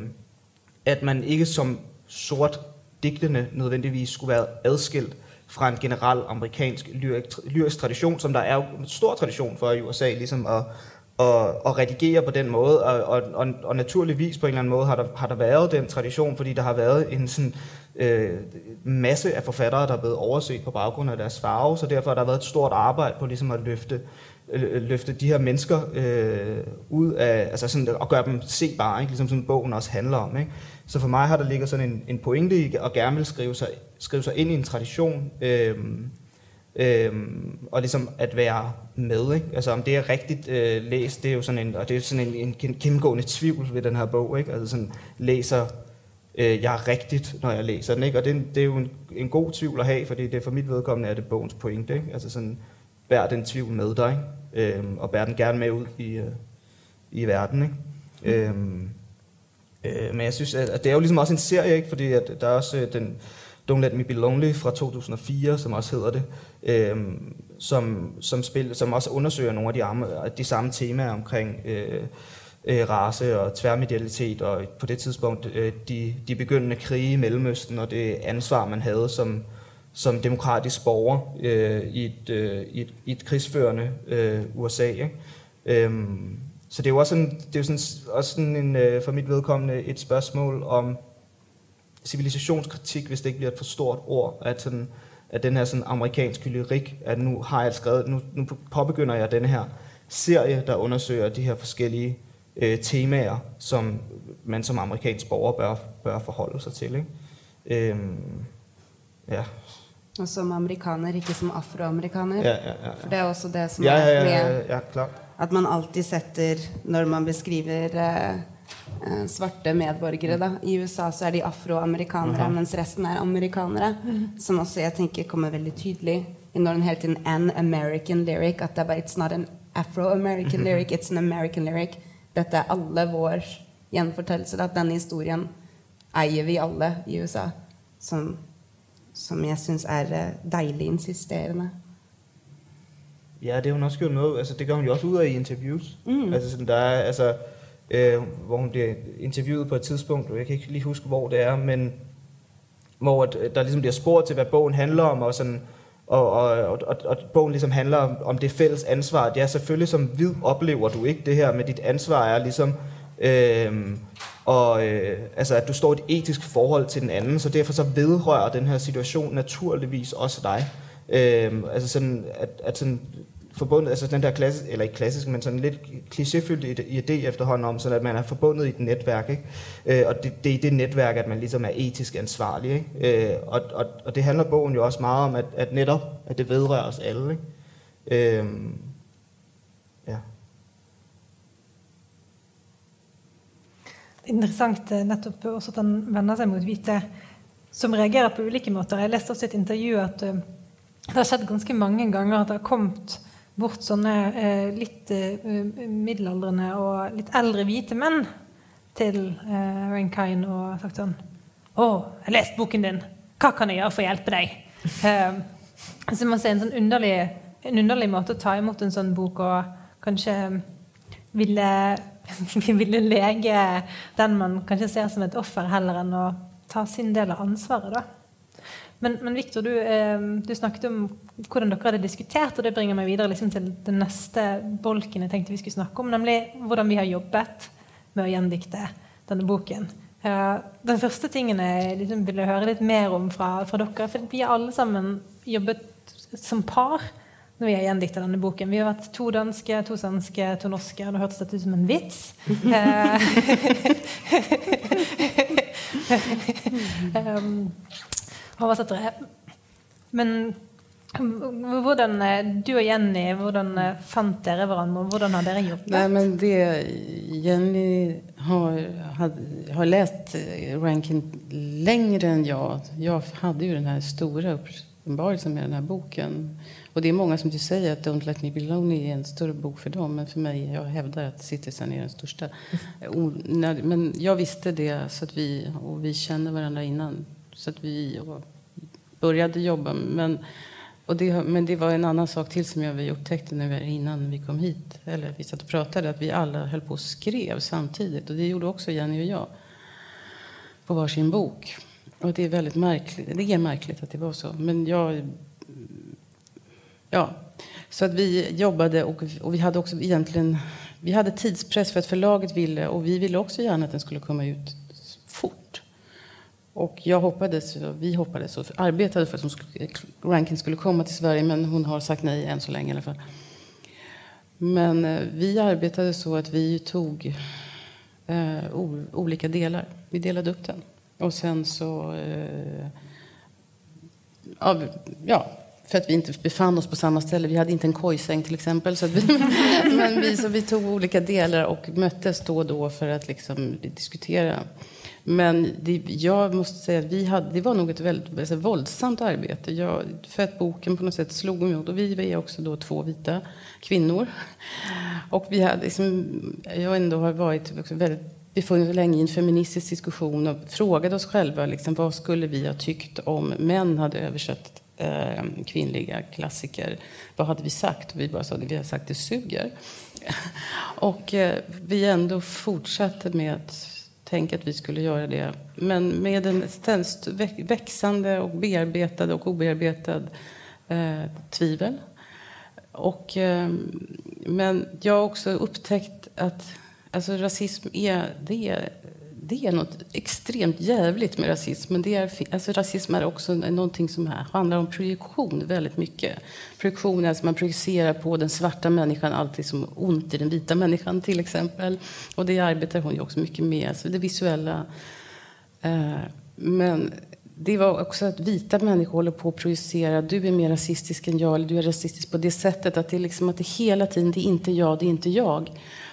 Speaker 5: at man ikke som sort digtende nødvendigvis skulle være adskilt fra en generel amerikansk lyrisk, tradition, som der er jo en stor tradition for i USA, ligesom at, og, og redigere på den måde, og, og, og, og naturligvis på en eller anden måde har der, har der været den tradition, fordi der har været en sådan øh, masse af forfattere, der er blevet overset på baggrund af deres farve, så derfor har der været et stort arbejde på ligesom at løfte, øh, løfte de her mennesker øh, ud af, altså sådan at gøre dem sebare, ikke? ligesom sådan bogen også handler om. Ikke? Så for mig har der ligget sådan en, en pointe i at gerne vil skrive sig, skrive sig ind i en tradition, øh, Øhm, og ligesom at være med, ikke? Altså om det er rigtigt øh, læst, det er jo sådan en, og det er sådan en, en gennemgående tvivl ved den her bog, ikke? Altså sådan, læser øh, jeg er rigtigt, når jeg læser den. Ikke? Og det, det er jo en, en god tvivl at have, fordi det for mit vedkommende er det bogens pointe. Ikke? Altså sådan, bær den tvivl med dig, øh, og bær den gerne med ud i, øh, i verden. Ikke? Øh, øh, men jeg synes, at det er jo ligesom også en serie, ikke? fordi at der er også øh, den Don't Let Me Be Lonely fra 2004, som også hedder det, øh, som, som, spil, som også undersøger nogle af de, arme, de samme temaer omkring... Øh, race og tværmedialitet, og på det tidspunkt øh, de, de begyndende krige i Mellemøsten, og det ansvar, man havde som, som demokratisk borger øh, i, et, øh, i, et, i et krigsførende øh, USA. Øhm, så det er jo også sådan, det er sådan, også sådan en, øh, for mit vedkommende et spørgsmål om civilisationskritik, hvis det ikke bliver et for stort ord, at, sådan, at den her sådan amerikanske lyrik, at nu har jeg skrevet, nu, nu påbegynder jeg den her serie, der undersøger de her forskellige øh, temaer, som man som amerikansk borger bør, bør forholde sig til. Ikke? Øhm,
Speaker 6: ja. Og som amerikaner, ikke som afroamerikaner.
Speaker 5: Ja, ja.
Speaker 6: For det er også det som
Speaker 5: ja, ja, ja,
Speaker 6: er
Speaker 5: med ja, klart.
Speaker 6: at man alltid setter, når man beskriver eh, eh svarte medborgere da. I USA så er de afroamerikanere, uh -huh. mens resten er amerikanere. Mm. Som også jeg tenker kommer veldig tydelig når den hele tiden an American lyric. At det er bare It's not an Afro-American lyric, it's an American lyric. Dette er alle vår gjenfortellelse. At denne historien eier vi alle i USA. Som, som jeg syns er eh, deilig insisterende.
Speaker 5: Ja, det hun også gjort noget, altså det gør hun jo også ud af i interviews. Mm. Altså sådan, der er, altså, øh, hvor hun bliver interviewet på et tidspunkt, og jeg kan ikke lige huske, hvor det er, men hvor der ligesom bliver spurgt til, hvad bogen handler om, og sådan, og, og, og, og, og bogen ligesom handler om, om det fælles ansvar. Ja, selvfølgelig som hvid oplever du ikke det her, men dit ansvar er ligesom, øh, og, øh, altså, at du står i et etisk forhold til den anden, så derfor så vedrører den her situation naturligvis også dig. Øh, altså sådan, at, at sådan, forbundet, altså den der klassisk, eller ikke klassisk, men sådan lidt klichéfyldt idé efterhånden om, sådan at man er forbundet i et netværk, ikke? Øh, og det, det er i det netværk, at man ligesom er etisk ansvarlig, ikke? Øh, og, og, og det handler bogen jo også meget om, at, at netop, at det vedrører os alle, ikke? Øh, ja.
Speaker 3: Interessant eh, nettopp også at han vender seg mot hvite som reagerer på ulike måter. Jeg leste også et intervju at uh, det har skjedd ganske mange ganger at det har kommet bort sånne eh, litt eh, middelaldrende og litt eldre hvite menn til eh, Rankine og sagt sånn 'Å, jeg har lest boken din. Hva kan jeg gjøre for å hjelpe deg?' Eh, så man ser en sånn underlig, en underlig måte å ta imot en sånn bok og kanskje ville, ville lege den man kanskje ser som et offer, heller enn å ta sin del av ansvaret. da. Men, men Victor, du, eh, du, snakket om hvordan dere hadde diskutert, og det bringer meg videre liksom, til den neste bolken jeg tenkte vi skulle snakke om, nemlig hvordan vi har jobbet med å gjendikte denne boken. Den første tingen jeg liksom, ville høre litt mer om fra, fra, dere, for vi har alle sammen jobbet som par når vi har gjendikta denne boken. Vi har vært to danske, to svenske, to norske. Det hørtes dette ut som en vits. um, oversettere. Men hvordan, du og Jenny, hvordan fant dere hverandre? Hvordan har dere jobbet?
Speaker 4: Nei, men det Jenny har, had, har lest Rankin lenger enn jeg. Jeg hadde jo den her store uppenbarelsen med den her boken. Og det er mange som du sier at Don't Let Me Be Lonely er en større bok for dem, men for meg, jeg hevder at Citizen er den største. Men jeg visste det, så vi, og vi kjenner hverandre innan. Så vi började jobba. Men, det, men det var en annan sak till som jag vi upptäckte vi, innan vi kom hit. Eller vi satt och pratade. Att vi alla höll på och skrev samtidigt. Och det gjorde också Jenny och jag. På varsin bok. Och det är väldigt märkligt. Det är märkligt att det var så. Men jag... Ja. Så att vi jobbade och, och vi hade också egentligen... Vi hade tidspress för att förlaget ville och vi ville också gärna att den skulle komma ut. Och jag hoppades, vi hoppades och arbetade för att skulle, Rankin skulle komma till Sverige men hon har sagt nej än så länge i alla fall. Men eh, vi arbetade så att vi tog eh, olika delar. Vi delade upp den. Och sen så... Eh, av, ja, för att vi inte befann oss på samma ställe. Vi hade inte en kojsäng till exempel. Så vi, men vi, så vi tog olika delar och möttes då och då för att liksom diskutera men det, jag måste säga vi hade, det var nog ett väldigt alltså, våldsamt arbete. Jag, för att boken på något sätt slog mig. Och vi är också då två vita kvinnor. Och vi hade liksom, jag ändå har varit väldigt befunnit oss länge i en feministisk diskussion och frågade oss själva liksom, vad skulle vi ha tyckt om män hade översatt eh, kvinnliga klassiker. Vad hade vi sagt? Vi bara sa att vi har sagt det suger. och eh, vi ändå fortsatte med att tänka att vi skulle göra det. Men med en ständigt växande och bearbetad och obearbetad eh, tvivel. Och, eh, men jag har också upptäckt att alltså, rasism är, det det är något extremt jävligt med rasism. Men det är, alltså rasism är också någonting som handlar om projektion väldigt mycket. Projektion är alltså man projicerar på den svarta människan alltid som ont i den vita människan till exempel. Och det arbetar hon ju också mycket med, alltså det visuella. Eh, men det var också att vita människor håller på att projicera. Du är mer rasistisk än jag, eller du är rasistisk på det sättet att det liksom att det hela tiden, det är inte jag, det är inte jag.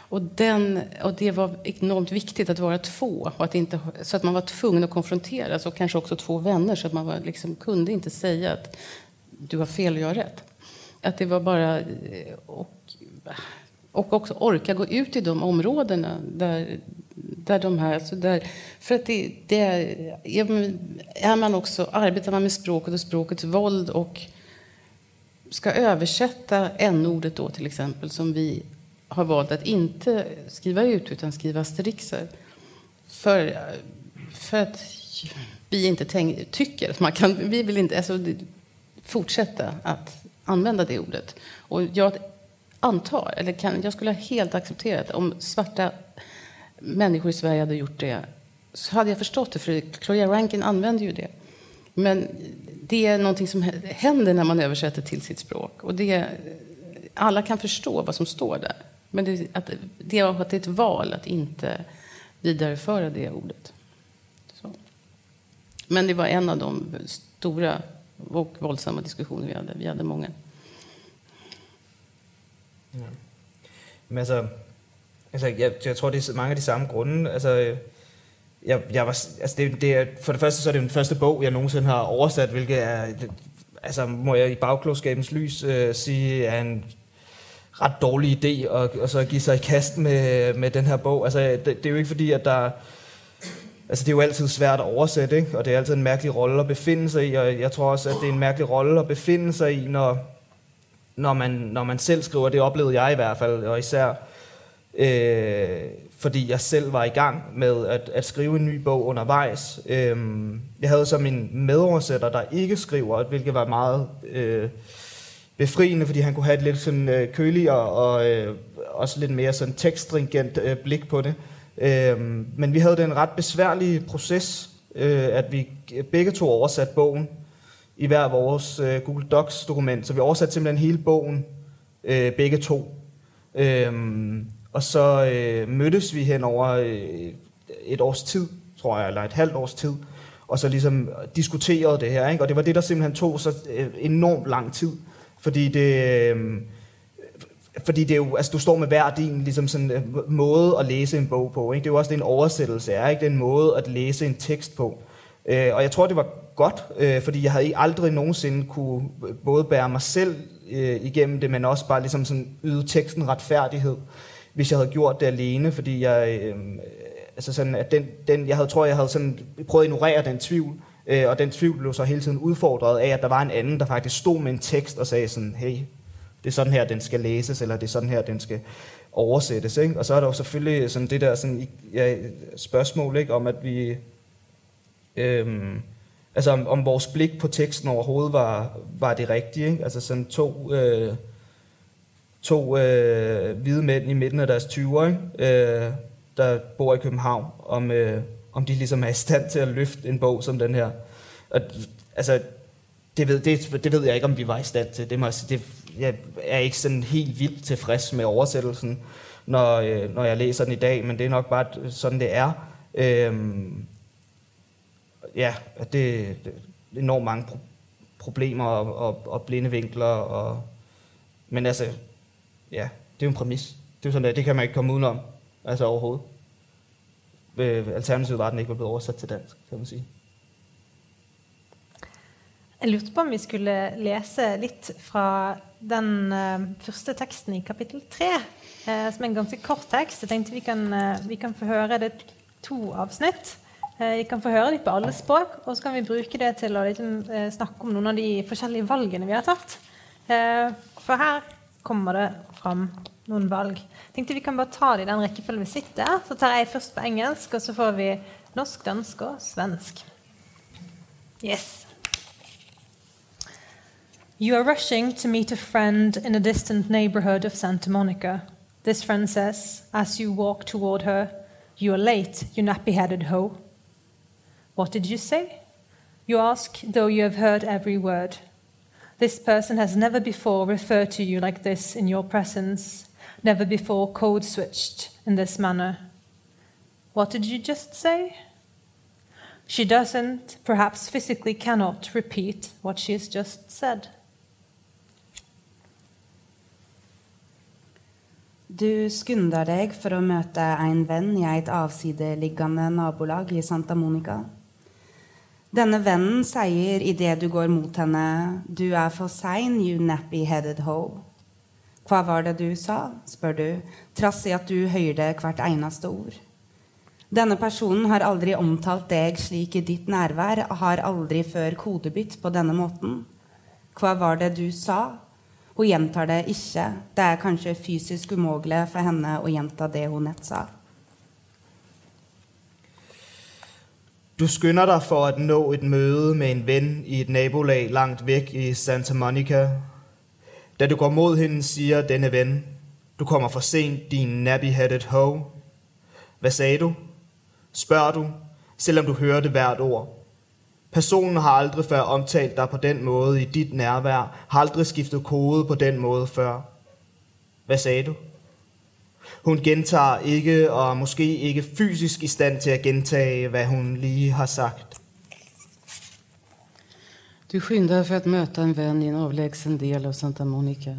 Speaker 4: Och, den, och det var enormt viktigt att vara två, och att inte, så att man var tvungen att konfronteras och kanske också två vänner så att man var, liksom, kunde inte säga att du har fel och jag har rätt. Att det var bara... Och, och också orka gå ut i de områdena där, där de här... Alltså där, för att det, det är, är man också, arbetar man med språket och språkets våld och ska översätta n-ordet då till exempel som vi har valt att inte skriva ut utan skriva asterixer. För, för att vi inte tänk, tycker att man kan... Vi vill inte alltså, fortsätta att använda det ordet. Och jag antar, eller kan, jag skulle ha helt accepterat om svarta människor i Sverige hade gjort det så hade jag förstått det, för Claudia Rankin använder ju det. Men det är någonting som händer när man översätter till sitt språk. Och det, alla kan förstå vad som står där. Men det, att, det, att det är ett val att inte vidareföra det ordet. Så. Men det var en av de stora och våldsamma diskussioner vi hade. Vi hade många.
Speaker 5: Ja. Men altså, altså jeg, jeg tror, det er mange af de samme grunde. Altså, jeg, jeg var, altså det, det er, for det første så er det den første bog, jeg nogensinde har oversat, hvilket er, altså må jeg i bagklogskabens lys øh, sige, er en ret dårlig idé at, at så give sig i kast med, med den her bog. Altså, det, det er jo ikke fordi, at der... Altså, det er jo altid svært at oversætte, ikke? og det er altid en mærkelig rolle at befinde sig i, og jeg tror også, at det er en mærkelig rolle at befinde sig i, når, når, man, når man selv skriver. Det oplevede jeg i hvert fald, og især øh, fordi jeg selv var i gang med at, at skrive en ny bog undervejs. Øh, jeg havde så min medoversætter, der ikke skriver, hvilket var meget... Øh, befriende, fordi han kunne have et lidt sådan øh, køligere og øh, også lidt mere sådan tekststringent øh, blik på det. Øh, men vi havde den ret besværlige proces, øh, at vi begge to oversatte bogen i hver vores øh, Google Docs dokument, så vi oversatte simpelthen hele bogen øh, begge to. Øh, og så øh, mødtes vi hen over øh, et års tid, tror jeg, eller et halvt års tid, og så ligesom diskuterede det her. Ikke? Og det var det, der simpelthen tog så øh, enormt lang tid. Fordi det, øh, fordi det er jo, altså du står med hver din ligesom sådan, øh, måde at læse en bog på. Ikke? Det er jo også det, en oversættelse er, ikke? Det er en måde at læse en tekst på. Øh, og jeg tror, det var godt, øh, fordi jeg havde aldrig nogensinde kunne både bære mig selv øh, igennem det, men også bare ligesom sådan yde teksten retfærdighed, hvis jeg havde gjort det alene, fordi jeg, øh, altså sådan, at den, den, jeg havde, tror, jeg havde sådan prøvet at ignorere den tvivl, Øh, og den tvivl blev så hele tiden udfordret af, at der var en anden, der faktisk stod med en tekst og sagde sådan, hey, det er sådan her, den skal læses, eller det er sådan her, den skal oversættes. Ikke? Og så er der jo selvfølgelig sådan det der sådan, ja, spørgsmål ikke, om, at vi... Øhm, altså om, om vores blik på teksten overhovedet var, var det rigtige. Ikke? Altså sådan to, øh, to øh, hvide mænd i midten af deres 20'er, øh, der bor i København, om, øh, om de ligesom er i stand til at løfte en bog som den her. Altså, det ved, det, det ved jeg ikke, om vi var i stand til. Det må, det, jeg er ikke sådan helt vildt tilfreds med oversættelsen, når, øh, når jeg læser den i dag, men det er nok bare sådan, det er. Øhm, ja, det, det er enormt mange pro- problemer og, og, og blinde vinkler. Og, men altså, ja, det er jo en præmis. Det er sådan, det kan man ikke komme udenom, altså overhovedet. Alternativet retten ikke var blitt oversatt til dansk, kan man si.
Speaker 3: Jeg lurte på om vi skulle lese litt fra den uh, første teksten i kapittel tre, uh, som er en ganske kort tekst. Jeg tenkte vi kan, uh, vi kan få høre det to avsnitt. Vi kan få høre litt på alle språk, og så kan vi bruke det til å snakke om noen av de forskjellige valgene vi har tatt. For her kommer det fram noen valg. Tenkte Vi kan bare ta det i den rekkefølgen vi sitter. Så tar jeg først på engelsk, og så får vi norsk, dansk og svensk. Yes. You are rushing to meet a friend in a distant neighborhood of Santa Monica. This friend says, as you walk toward her, You are late, you nappy headed hoe. What did you say? You ask, though you have heard every word. This person has never before referred to you like this in your presence, never before code switched in this manner. What did you just say? She doesn't, perhaps physically cannot, repeat what she has just said.
Speaker 6: Du skynder deg for å møte en venn i et avsideliggende nabolag i Santa Monica. Denne vennen sier idet du går mot henne, 'Du er for sein, you nappy-headed hoe'. Hva var det du sa? spør du, trass i at du hører hvert eneste ord. Denne personen har aldri omtalt deg slik i ditt nærvær, har aldri før kodebytt på denne måten. Hva var det du sa? Hun gjentar det ikke. Det er kanskje fysisk umulig for henne å gjenta det hun nett sa.
Speaker 5: Du skynder deg for å nå et møte med en venn i et nabolag langt vekk i Santa Monica. Da du går mod hende, siger denne ven, du kommer for sent, din nappy-hatted hoe. Hvad sagde du? Spørger du, selvom du hører det hvert ord. Personen har aldrig før omtalt dig på den måde i dit nærvær, har aldrig skiftet kode på den måde før. Hvad sagde du? Hun gentager ikke, og måske ikke fysisk i stand til at gentage, hvad hun lige har sagt.
Speaker 4: Du skyndar for å møte en venn i en avlägsen del av Santa Monica.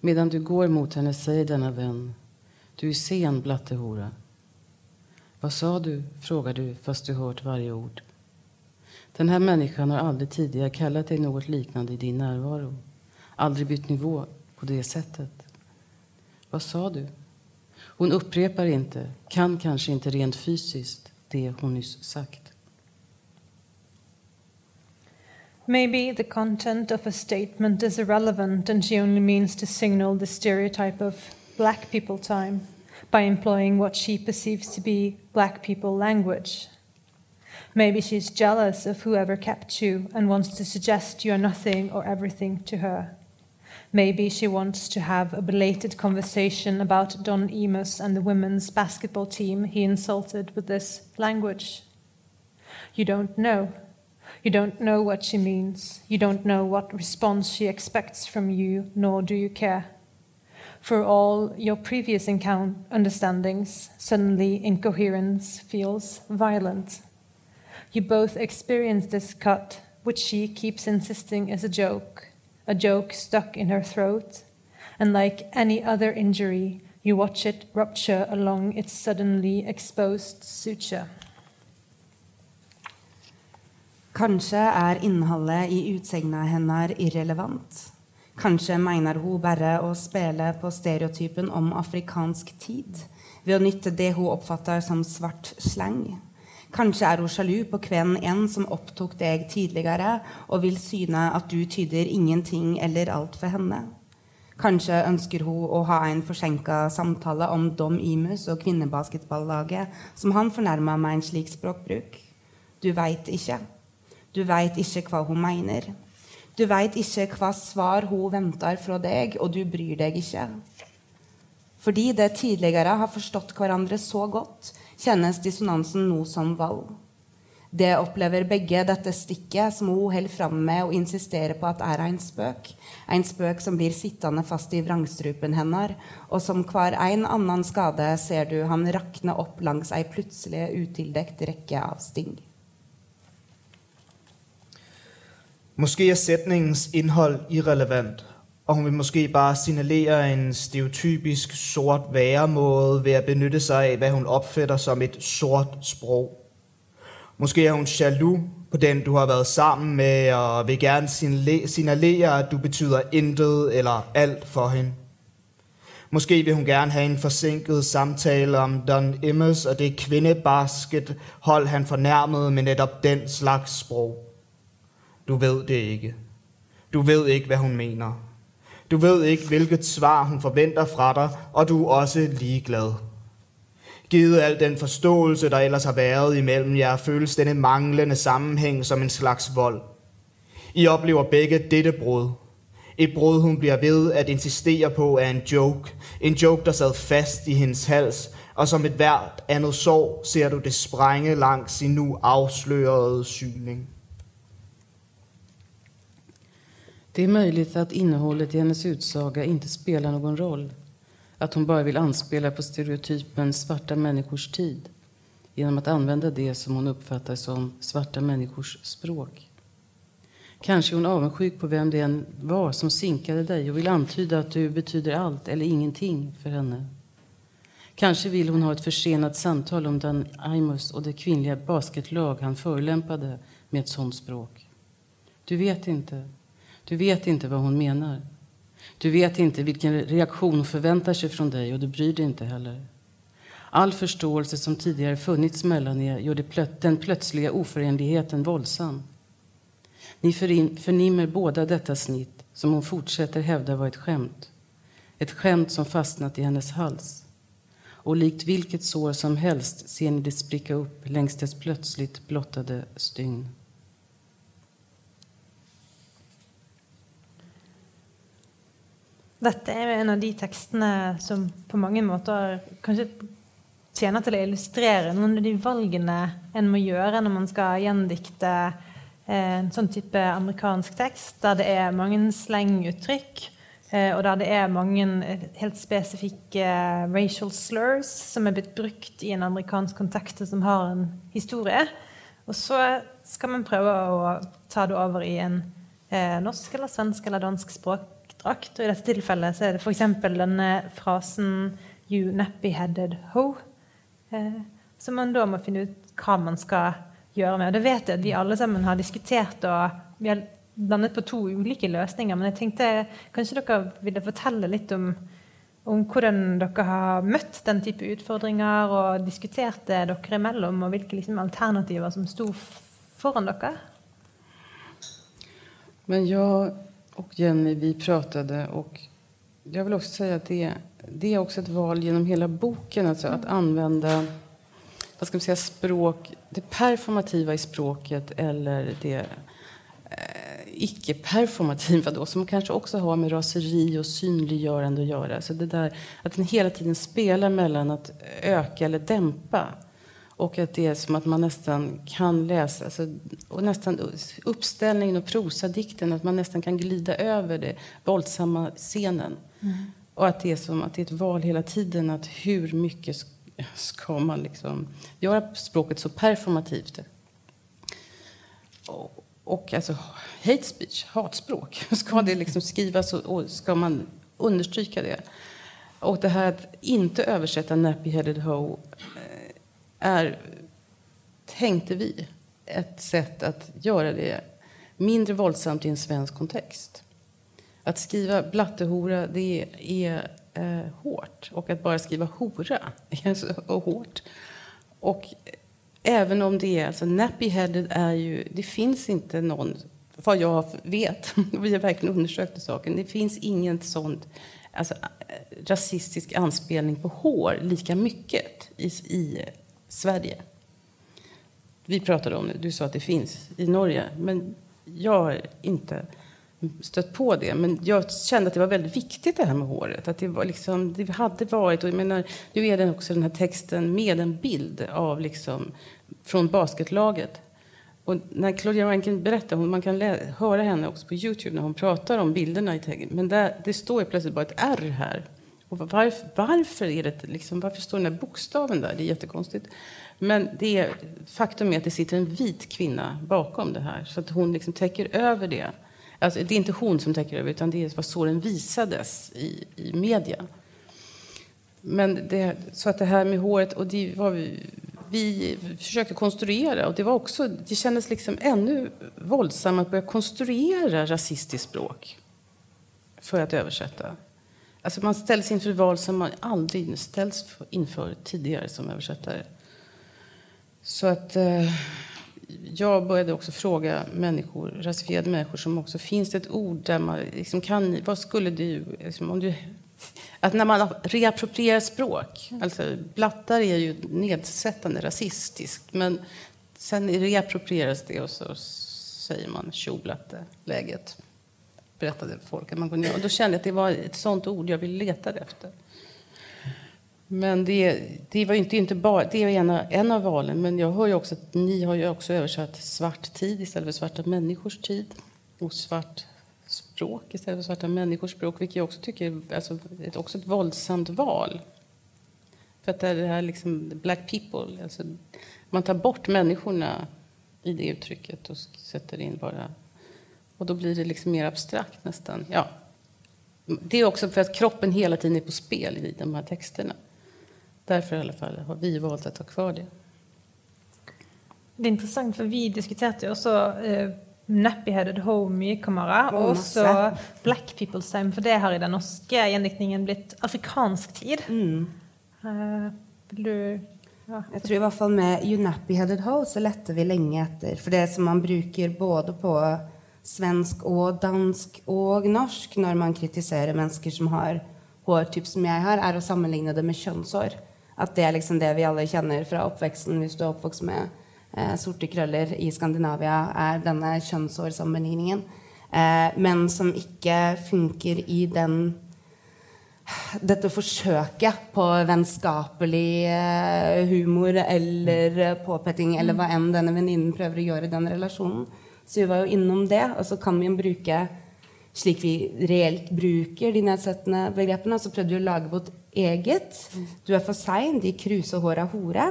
Speaker 4: Medan du går mot henne sier denne venn, du er sen blattehora. Vad sa du? spør du fast du hørt varje ord. Denne mennesken har aldri tidligere kalt deg noe liknande i din närvaro. Aldri bytt nivå på det settet. Vad sa du? Hon upprepar inte, kan kanskje ikke rent fysiskt, det hun nyss sagt.
Speaker 3: Maybe the content of a statement is irrelevant and she only means to signal the stereotype of black people time by employing what she perceives to be black people language. Maybe she's jealous of whoever kept you and wants to suggest you are nothing or everything to her. Maybe she wants to have a belated conversation about Don Emus and the women's basketball team he insulted with this language. You don't know. You don't know what she means. You don't know what response she expects from you, nor do you care. For all your previous understandings, suddenly incoherence feels violent. You both experience this cut, which she keeps insisting is a joke, a joke stuck in her throat, and like any other injury, you watch it rupture along its suddenly exposed suture.
Speaker 6: Kanskje er innholdet i utsegna hennes irrelevant. Kanskje mener hun bare å spille på stereotypen om afrikansk tid ved å nytte det hun oppfatter som svart slang. Kanskje er hun sjalu på hvem en som opptok deg tidligere, og vil syne at du tyder ingenting eller alt for henne. Kanskje ønsker hun å ha en forsinka samtale om Dom Imus og kvinnebasketballaget som han fornærma med en slik språkbruk. Du veit ikke. Du veit ikke hva hun mener. Du veit ikke hva svar hun venter fra deg, og du bryr deg ikke. Fordi det tidligere har forstått hverandre så godt, kjennes dissonansen nå som valg. Det opplever begge dette stikket som hun holder fram med og insisterer på at er en spøk. En spøk som blir sittende fast i vrangstrupen hennes, og som hver en annen skade ser du han rakne opp langs ei plutselig utildekt rekke av sting.
Speaker 5: Måske er sætningens indhold irrelevant, og hun vil måske bare signalere en stereotypisk sort væremåde ved at benytte sig af, hvad hun opfatter som et sort sprog. Måske er hun jaloux på den, du har været sammen med, og vil gerne signalere, at du betyder intet eller alt for hende. Måske vil hun gerne have en forsinket samtale om Don Emmes og det kvindebasket hold, han fornærmede med netop den slags sprog. Du ved det ikke. Du ved ikke, hvad hun mener. Du ved ikke, hvilket svar hun forventer fra dig, og du er også ligeglad. Givet al den forståelse, der ellers har været imellem jer, føles denne manglende sammenhæng som en slags vold. I oplever begge dette brud. Et brud, hun bliver ved at insistere på, er en joke. En joke, der sad fast i hendes hals, og som et hvert andet sår ser du det sprænge langs sin nu afslørede syning.
Speaker 4: Det är möjligt att innehållet i hennes utsaga inte spelar någon roll. Att hon bara vill anspela på stereotypen svarta människors tid genom att använda det som hon uppfattar som svarta människors språk. Kanske är hon avundsjuk på vem det än var som sinkade dig och vill antyda att du betyder allt eller ingenting för henne. Kanske vill hon ha ett försenat samtal om Dan Imus och det kvinnliga basketlag han förolämpade med ett sånt språk. Du vet inte. Du vet inte vad hon menar. Du vet inte vilken reaktion hon förväntar sig från dig och du bryr dig inte heller. All förståelse som tidigare funnits mellan er gör det den plötsliga oförenligheten våldsam. Ni förnimmer båda detta snitt som hon fortsätter hävda var ett skämt. Ett skämt som fastnat i hennes hals. Och likt vilket sår som helst ser ni det spricka upp längs dess plötsligt blottade stygn.
Speaker 3: Dette er en av de tekstene som på mange måter kanskje tjener til å illustrere noen av de valgene en må gjøre når man skal gjendikte eh, en sånn type amerikansk tekst, der det er mange slenguttrykk, eh, og der det er mange eh, helt spesifikke racial slurs som er blitt brukt i en amerikansk kontekst, som har en historie. Og så skal man prøve å ta det over i en norsk eller svensk eller dansk språk drakt. Og i dette tilfellet så er det f.eks. denne frasen 'you nappy-headed ho', eh, som man da må finne ut hva man skal gjøre med. Og det vet jeg at vi alle sammen har diskutert, og vi har landet på to ulike løsninger. Men jeg tenkte kanskje dere ville fortelle litt om, om hvordan dere har møtt den type utfordringer, og diskutert det dere imellom, og hvilke liksom, alternativer som sto foran dere.
Speaker 4: Men jag och Jenny, vi pratade och jag vill också säga att det, det är också ett val genom hela boken, alltså att använda vad ska man säga, språk, det performativa i språket eller det eh, icke-performativa då, som kanske också har med raseri och synliggörande att göra. Så det där att den hela tiden spelar mellan att öka eller dämpa. Och att det är som att man nästan kan läsa, alltså, och nästan uppställningen och prosadikten, att man nästan kan glida över det våldsamma scenen. Mm. Och att det är som att det är ett val hela tiden, att hur mycket ska man liksom göra språket så performativt? Och, och alltså hate speech, hatspråk, ska det liksom skrivas och, och ska man understryka det? Och det här att inte översätta nappy-headed hoe är, tänkte vi, ett sätt att göra det mindre våldsamt i en svensk kontext. Att skriva blattehora, det är, eh, hårt. Och att bara skriva hora är så hårt. Och även om det är, alltså nappy-headed är ju, det finns inte någon, vad jag vet, vi har verkligen undersökt saken, det finns ingen sånt alltså, rasistisk anspelning på hår lika mycket i, i Sverige. Vi pratade om det, du sa att det finns i Norge, men jag har inte stött på det. Men jag kände att det var väldigt viktigt det här med håret. Att det, var liksom, det hade varit, och jag menar, nu är den också den här texten med en bild av liksom, från basketlaget. Och när Claudia Rankin berättar, man kan höra henne också på Youtube när hon pratar om bilderna i texten. Men där, det står plötsligt bara ett R här. Och varför, varför, är det, liksom, varför står den där bokstaven där? Det är jättekonstigt. Men det är, faktum är att det sitter en vit kvinna bakom det här. Så att hon liksom täcker över det. Alltså, det är inte hon som täcker över, utan det vad så den visades i, i media. Men det, så att det här med håret, och det var vi, vi försökte konstruera. Och det, var också, det kändes liksom ännu våldsamt att börja konstruera rasistiskt språk för att översätta. Alltså man ställs inför val som man aldrig ställts inför tidigare som översättare. Så att eh, jag började också fråga människor, rasifierade människor som också finns det ett ord där man liksom kan, vad skulle du, liksom, om du att när man reapproprierar språk, alltså blattar är ju nedsättande rasistiskt, men sen reapproprieras det och så säger man tjoblatte, läget, berättade folk. Att man kunde, och då kände jag att det var ett sånt ord jag ville leta efter. Men det, det var inte, inte bara, det är en, en av valen, men jag hör ju också att ni har ju också översatt svart tid istället för svarta människors tid. Och svart språk istället för svarta människors språk, vilket jag också tycker är alltså, ett, också ett våldsamt val. För att det här liksom, black people, alltså, man tar bort människorna i det uttrycket och sätter in bara... Och då blir det liksom mer abstrakt nästan. Ja. Det är också för att kroppen hela tiden är på spel i de här texterna. Därför i alla fall har vi valt att ta kvar det.
Speaker 3: Det är intressant, för vi diskuterade också eh, Nappy-headed Homie-kamera
Speaker 6: og
Speaker 3: også Black People's Time, for det har i den norske gjendiktningen blitt afrikansk tid.
Speaker 6: Mm.
Speaker 3: Uh, du ja.
Speaker 6: Jeg tror i hvert fall med You Nappy Headed Ho så lette vi lenge etter. For det som man bruker både på svensk og dansk og norsk når man kritiserer mennesker som har hårtyp som jeg har, er å sammenligne det med kjønnshår. At det er liksom det vi alle kjenner fra oppveksten hvis du er oppvokst med eh, sorte krøller i Skandinavia, er denne kjønnshårsammenligningen. Eh, men som ikke funker i den dette forsøket på vennskapelig eh, humor eller påpetting eller hva enn denne venninnen prøver å gjøre i den relasjonen. Så vi var jo innom det, og så kan vi jo bruke slik vi reelt bruker de nedsettende begrepene. Så prøvde vi å lage vårt eget. Du er for sein, de krusehåra hore.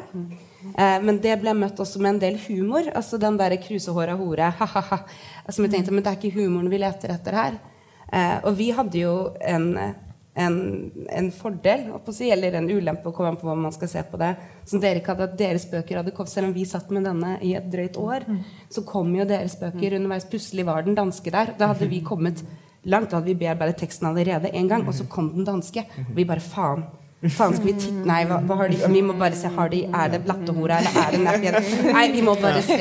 Speaker 6: Eh, men det ble møtt også med en del humor. Altså den derre krusehåra hore. Ha-ha-ha. Som vi tenkte, men det er ikke humoren vi leter etter her. Eh, og vi hadde jo en en, en fordel si, eller en ulempe å komme an på hva man skal se på det. Som dere ikke hadde at deres bøker hadde kommet, Selv om vi satt med denne i et drøyt år, mm. så kom jo deres bøker underveis. Plutselig var den danske der. Da hadde vi kommet langt. Da hadde vi bearbeidet teksten allerede en gang, og så kom den danske. Og vi bare faen. Faen, skal vi titte Nei, hva, hva har de? Vi må bare se. Har de, er det blattehora, eller er det nappien? Nei, vi må bare se.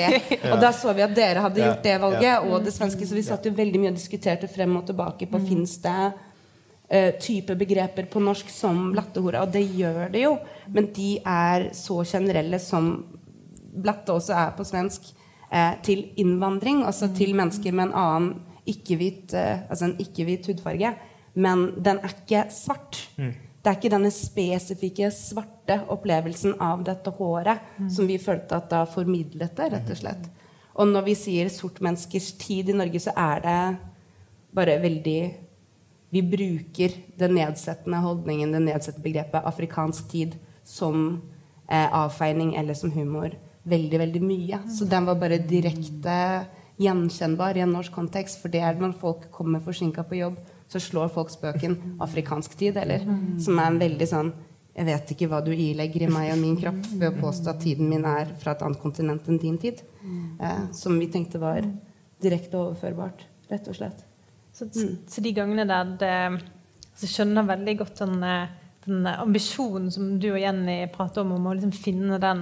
Speaker 6: Og da så vi at dere hadde gjort det valget, og det svenske. Så vi satt jo veldig mye og diskuterte frem og tilbake på fins det type begreper på norsk som blattehora. Og det gjør det jo, men de er så generelle som blatte også er på svensk, uh, til innvandring. Altså til mennesker med en annen ikke-hvit uh, altså en ikke-hvit hudfarge. Men den er ikke svart. Mm. Det er ikke denne spesifikke svarte opplevelsen av dette håret mm. som vi følte at da formidlet det, rett og slett. Og når vi sier sort menneskers tid i Norge, så er det bare veldig vi bruker den nedsettende holdningen, det nedsettende begrepet afrikansk tid som eh, avfeining eller som humor veldig, veldig mye. Så den var bare direkte gjenkjennbar i en norsk kontekst. For det er når folk kommer forsinka på jobb, så slår folk spøken 'afrikansk tid', eller? Som er en veldig sånn Jeg vet ikke hva du ilegger i meg og min kropp ved å påstå at tiden min er fra et annet kontinent enn din tid. Eh, som vi tenkte var direkte overførbart, rett og slett.
Speaker 3: Så, mm. så, de gangene der det altså skjønner veldig godt den, eh, den, ambisjonen som du og Jenny prater om, om å liksom finne, den,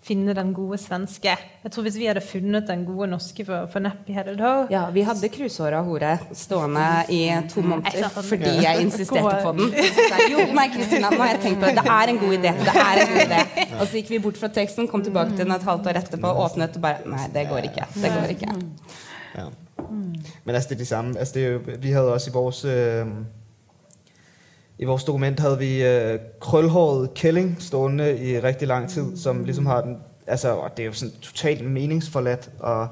Speaker 3: finne den gode svenske. Jeg tror Hvis vi hadde funnet den gode norske for, for Neppi Headed Ho
Speaker 6: Ja, vi hadde krusåra hore stående i to måneder fordi jeg insisterte på den. jo, nei, Kristina, nå har jeg tenkt på det. Det er en god idé. Det er en god idé. Og så gikk vi bort fra teksten, kom tilbake til den et halvt år etterpå, åpnet og bare Nei, det går ikke. Det går ikke.
Speaker 5: Ja. Mm. Men altså, det er det samme. Altså, det er jo, vi havde også i vores... Øh, i vores dokument havde vi øh, krølhåret kælling stående i rigtig lang tid, mm. som ligesom har den, altså, og det er jo sådan totalt meningsforladt, og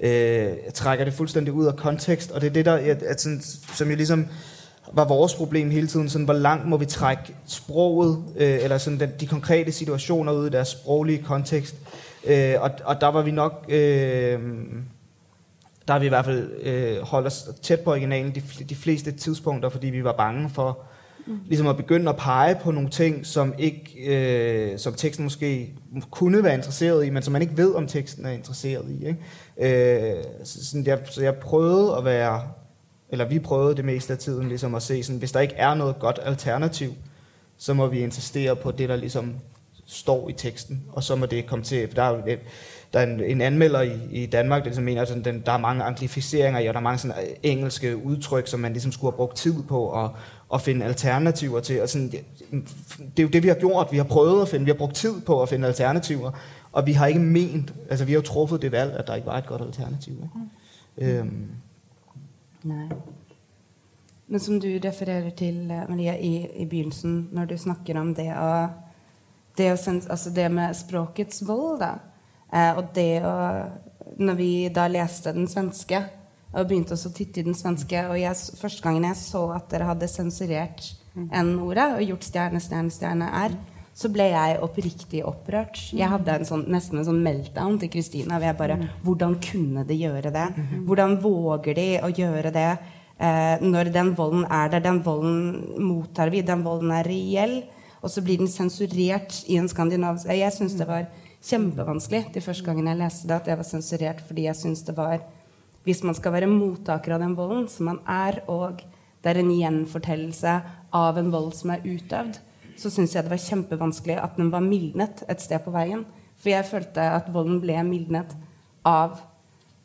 Speaker 5: øh, trækker det fuldstændig ud af kontekst, og det er det, der, at, at sådan, som jo ligesom var vores problem hele tiden, sådan, hvor langt må vi trække sproget, øh, eller sådan den, de konkrete situationer ud i deres sproglige kontekst, øh, og, og der var vi nok... Øh, der har vi i hvert fald øh, holdt os tæt på originalen de, de fleste tidspunkter, fordi vi var bange for mm. ligesom at begynde at pege på nogle ting, som ikke, øh, som teksten måske kunne være interesseret i, men som man ikke ved, om teksten er interesseret i. Ikke? Øh, så, sådan, jeg, så jeg prøvede at være eller vi prøvede det meste af tiden ligesom at se, sådan, hvis der ikke er noget godt alternativ, så må vi insistere på det, der ligesom står i teksten, og så må det komme til, for der er jo der er en, en anmelder i, i Danmark, der ligesom mener, at den, der er mange anglificeringer i, og der er mange sådan, øh, engelske udtryk, som man ligesom skulle have brugt tid på at, at finde alternativer til. Og sådan, det, det er jo det, vi har gjort. Vi har prøvet at finde, vi har brugt tid på at finde alternativer, og vi har ikke ment, altså vi har jo truffet det valg, at der ikke var et godt alternativ. Ikke? Mm. Øhm.
Speaker 6: Nej. Men som du refererer til, Maria, i, i begynnelsen, når du snakker om det og det, altså det med språkets vold, da. Eh, og det å Når vi da leste den svenske og begynte også å titte i den svenske og jeg, Første gangen jeg så at dere hadde sensurert N-ordet og gjort stjerne, stjerne, stjerne R, så ble jeg oppriktig opprørt. Jeg hadde en sånn, nesten en sånn meltdown til Kristina. Hvordan kunne de gjøre det? Hvordan våger de å gjøre det? Eh, når den volden er der, den volden mottar vi, den volden er reell. Og så blir den sensurert i en skandinavisk Jeg syns det var kjempevanskelig de første gangene jeg leste det, at jeg var sensurert fordi jeg syns det var Hvis man skal være mottaker av den volden, som man er, og det er en gjenfortellelse av en vold som er utøvd, så syns jeg det var kjempevanskelig at den var mildnet et sted på veien. For jeg følte at volden ble mildnet av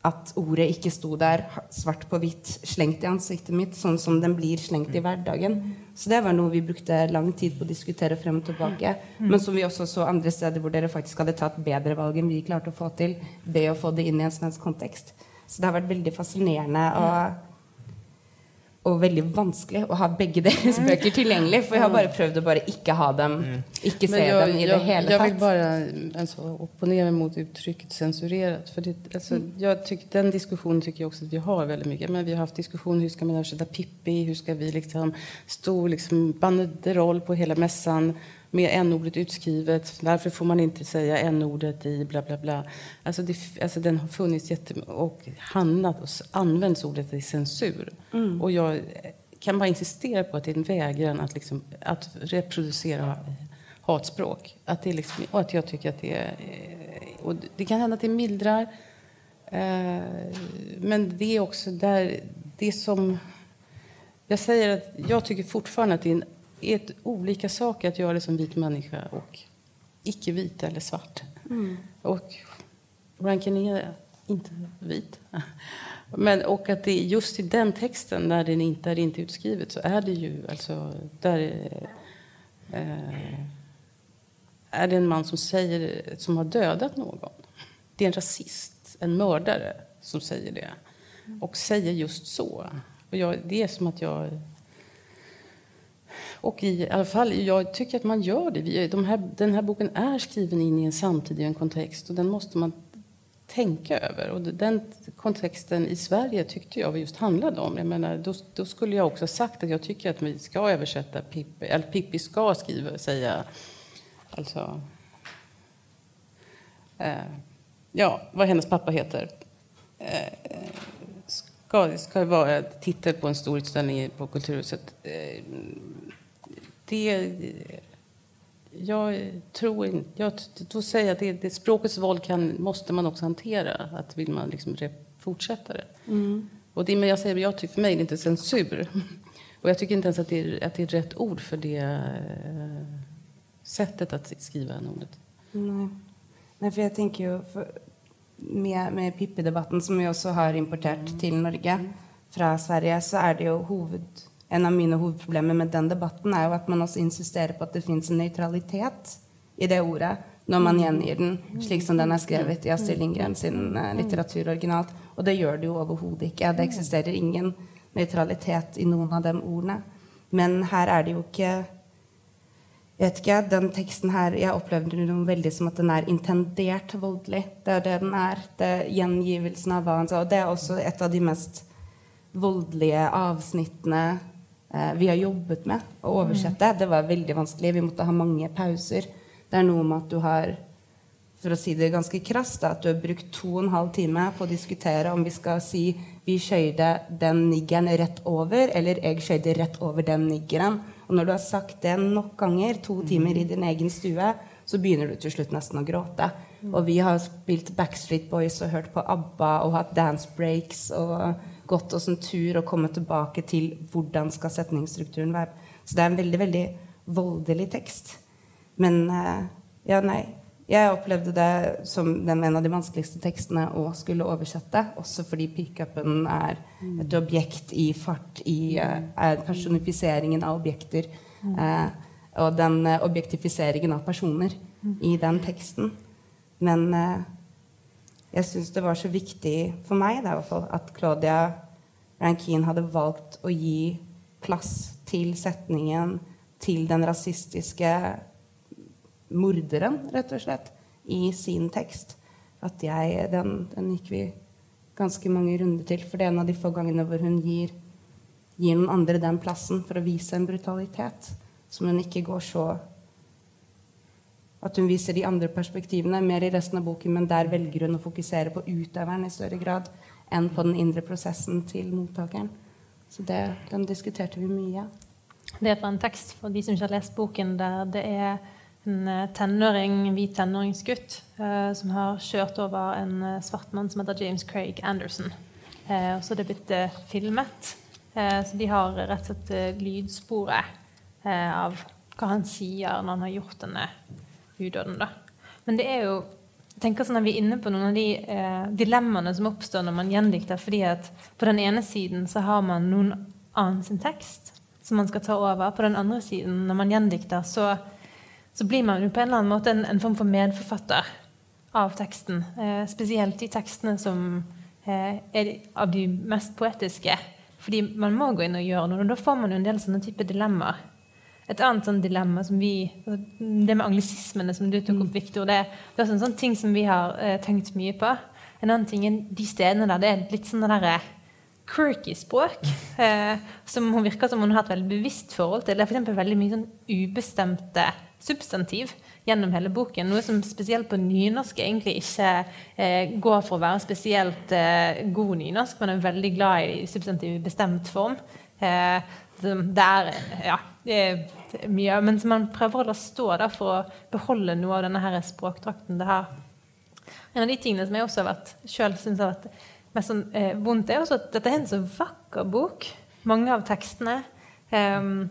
Speaker 6: at ordet ikke sto der svart på hvitt slengt i ansiktet mitt, sånn som den blir slengt i hverdagen. Så det var noe vi brukte lang tid på å diskutere frem og tilbake. Men som vi også så andre steder hvor dere faktisk hadde tatt bedre valg enn vi klarte å få til ved å få det inn i en svensk kontekst. Så det har vært veldig fascinerende. og og veldig vanskelig å ha begge deres bøker tilgjengelig. For jeg har bare prøvd å bare ikke ha dem, mm. ikke se jeg, dem i det hele
Speaker 4: tatt. Jeg vil bare altså, opponere mot uttrykket sensurert. For det, altså, mm. jag den diskusjonen tycker jeg også at vi har veldig mye. Men vi har hatt diskussion, hvordan skal man oversette Pippi? hvordan skal vi liksom stå liksom banderoll på hele mässan? Med n-ordet utskrivet. Varför får man inte säga n-ordet i bla bla bla. Alltså, det, alltså den har funnits jätte och hamnat och används ordet i censur. Mm. Och jag kan bara insistera på att det är en vägran att, liksom, att reproducera hatspråk. Att det liksom, och att jag tycker att det är... Och det kan hända att det mildrar. Eh, men det är också där... Det som... Jag säger att jag tycker fortfarande att det är en är ett, olika saker att göra det som vit människa och icke-vit eller svart. Mm. Och Rankin är inte vit. Men, och att det just i den texten, när den inte er inte utskrivet, så är det ju alltså... Där, eh, är det en man som, säger, som har dödat någon. Det är en rasist, en mördare, som säger det. Och säger just så. Och jag, det är som att jag och i alla fall, jag tycker att man gör det. De här, den här boken är skriven in i en samtid, i en kontext och den måste man tänka över. Och den kontexten i Sverige tyckte jag just handlade om. Jag menar, då, då skulle jag också sagt att jag tycker att vi ska översätta Pippi, eller Pippi ska skriva, säga, alltså, eh, ja, vad hennes pappa heter. Eh, ska, ska vara titel på en stor utställning på Kulturhuset. Eh, det... Jag tror jag, då säger att det, det, språkets våld kan, måste man också hantera. Att vill man liksom fortsätta det. Mm. Och det men jag säger, jag tycker, för mig är det inte censur. Och jag tycker inte ens att det är, att det är rätt ord för det äh, sättet att skriva en ordet.
Speaker 6: Nej. Nej, för jag tänker ju för, med, med Pippi-debatten som vi också har importerat mm. till Norge från Sverige så är det ju huvud en av mine hovedproblemer med den debatten er jo at man også insisterer på at det fins en nøytralitet i det ordet når man gjengir den slik som den er skrevet i Astrid Lindgren sin uh, litteratur originalt. Og det gjør det jo overhodet ikke. Det eksisterer ingen nøytralitet i noen av de ordene. Men her er det jo ikke vet ikke, Den teksten her jeg opplevde den veldig som at den er intendert voldelig. Det er det den er. det er Gjengivelsen av hva han sa. Og det er også et av de mest voldelige avsnittene eh, vi har jobbet med å oversette. Det var veldig vanskelig. Vi måtte ha mange pauser. Det er noe med at du har for å si det ganske krast, at du har brukt to og en halv time på å diskutere om vi skal si vi skjøyde den niggeren rett over, eller jeg skjøyde rett over den niggeren. Og når du har sagt det nok ganger, to timer i din egen stue, så begynner du til slutt nesten å gråte. Og vi har spilt Backstreet Boys og hørt på ABBA og hatt dance breaks og gått oss en tur og kommet tilbake til hvordan skal setningsstrukturen være. Så det er en veldig, veldig voldelig tekst. Men eh, ja, nei. Jeg opplevde det som den, en av de vanskeligste tekstene å skulle oversette. Også fordi pickupen er et objekt i fart, i eh, personifiseringen av objekter. Eh, og den eh, objektifiseringen av personer i den teksten. Men eh, jeg syns det var så viktig for meg da, i hvert fall, at Claudia Rankine hadde valgt å gi plass til setningen til den rasistiske morderen, rett og slett, i sin tekst. At jeg, den, den gikk vi ganske mange runder til. For det er en av de få gangene hvor hun gir, gir noen andre den plassen for å vise en brutalitet som hun ikke går så At hun viser de andre perspektivene mer i resten av boken, men der velger hun å fokusere på utøveren i større grad enn på den indre prosessen til mottakeren. Så det, den diskuterte vi mye.
Speaker 3: Det er fra en tekst for de som ikke har lest boken, der det er en eh, tenåring, hvit tenåringsgutt eh, som har kjørt over en eh, svart mann som heter James Craig Anderson. Eh, så det er blitt eh, filmet. Eh, så de har rett og slett lydsporet av hva han sier når han har gjort denne udåden. Da. Men det er jo jeg tenker sånn at Vi er inne på noen av de eh, dilemmaene som oppstår når man gjendikter. fordi at På den ene siden så har man noen annen sin tekst som man skal ta over. På den andre siden, når man gjendikter, så så blir man jo på en eller annen måte en, en form for medforfatter av teksten. Eh, spesielt de tekstene som eh, er av de mest poetiske. Fordi man må gå inn og gjøre noe, og da får man jo en del sånne type dilemmaer. Et annet sånn dilemma som vi Det med anglisismene som du tok opp, Victor, det, det er også en sånn ting som vi har uh, tenkt mye på. En annen ting er de stedene der det er litt sånn derre quirky språk. Eh, som hun virker som hun har et veldig bevisst forhold til. Det er f.eks. veldig mye sånn ubestemte substantiv gjennom hele boken. Noe som spesielt på nynorsk egentlig ikke eh, går for å være spesielt eh, god nynorsk. Man er veldig glad i substantiv i bestemt form. Eh, det er ja, det er mye, men man prøver å la stå der for å beholde noe av denne her språkdrakten det har. En av de tingene som jeg også har vært, selv synes har vært mest sånn, eh, vondt, er også at dette er en så vakker bok. Mange av tekstene. Um,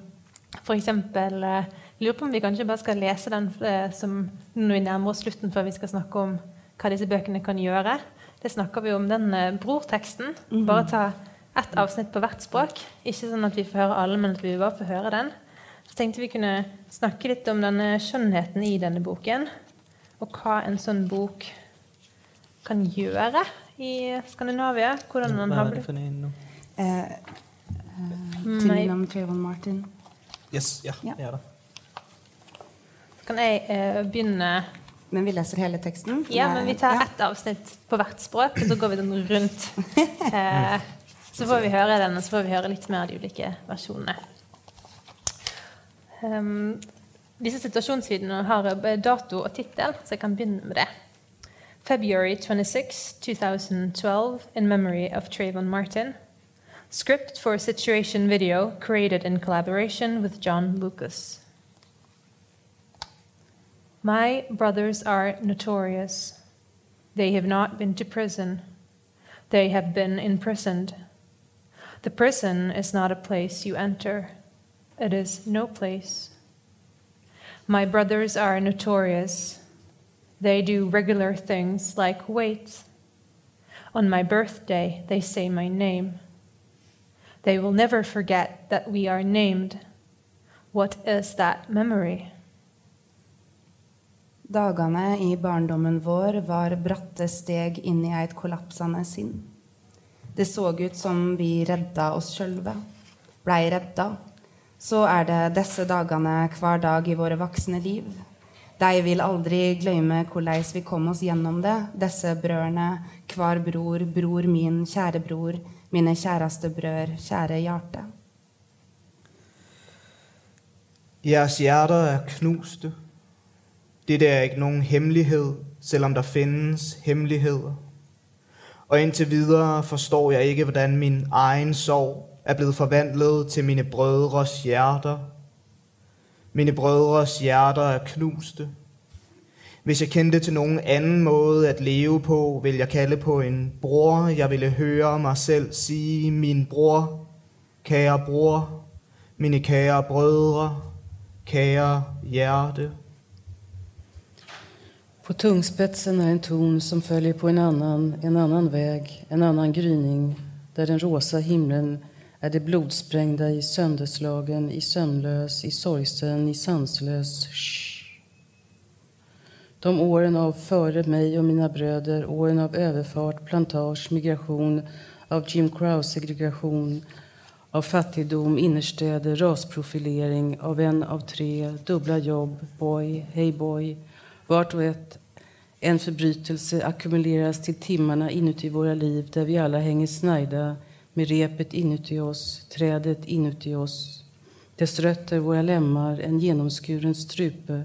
Speaker 3: for eksempel eh, lurer på om vi kanskje bare skal lese den eh, som når vi nærmer oss slutten, før vi skal snakke om hva disse bøkene kan gjøre. Det snakker vi om den eh, brorteksten. Mhm. Bare ta ett avsnitt på hvert språk. Ikke sånn at vi får høre alle, men at vi bare får høre den. Så tenkte vi kunne snakke litt om denne skjønnheten i denne boken. Og hva en sånn bok kan gjøre i Skandinavia. Hvordan den har blitt
Speaker 6: eh, eh, om Trayvon Martin.
Speaker 5: Yes, ja, ja. det er det.
Speaker 3: Kan jeg eh, begynne
Speaker 6: Men vi leser hele teksten?
Speaker 3: Ja, men vi tar ett avsnitt på hvert språk, og så går vi den rundt. Eh, så får vi høre den, og så får vi høre litt mer av de ulike versjonene. Um, disse situasjonsvideoene har dato og tittel, så jeg kan begynne med det. February 26, 2012, in memory of Trayvon Martin. Script for a situation video created in collaboration with John Lucas. My brothers are notorious. They have not been to prison. They have been imprisoned. The prison is not a place you enter, it is no place. My brothers are notorious. They do regular things like wait. On my birthday, they say my name. They will never forget that we are named. What is that memory?
Speaker 6: Dagene i barndommen vår var bratte steg inn i et kollapsende sinn. Det så ut som vi redda oss sjølve, blei redda. Så er det disse dagene hver dag i våre voksne liv. De vil aldri glemme hvordan vi kom oss gjennom det, disse brødrene, hver bror, bror min, kjære bror, mine kjæreste brød, kjære hjerte.
Speaker 5: Jeres hjerter er knuste. Dette er ikke nogen hemmelighed, selvom der finnes hemmeligheder. Og indtil videre forstår jeg ikke, hvordan min egen sorg er blevet forvandlet til mine brødres hjerter. Mine brødres hjerter er knuste. Hvis jeg kendte til nogen anden måde at leve på, ville jeg kalde på en bror. Jeg ville høre mig selv sige, min bror, kære bror, mine kære brødre, kære hjerte.
Speaker 4: På tungspetsen är en ton som följer på en annan, en annan väg, en annan gryning, där den rosa himlen är det blodsprängda i sönderslagen, i sömnlös, i sorgsen, i sanslös. Shh. De åren av före mig och mina bröder, åren av överfart, plantage, migration, av Jim Crow-segregation, av fattigdom, innerstäder, rasprofilering, av en av tre, dubbla jobb, boy, hey boy, vart och ett en förbrytelse ackumuleras till timmarna inuti våra liv där vi alla hänger snärjda med repet inuti oss, trädet inuti oss. Dess rötter våra lemmar, en genomskuren strupe.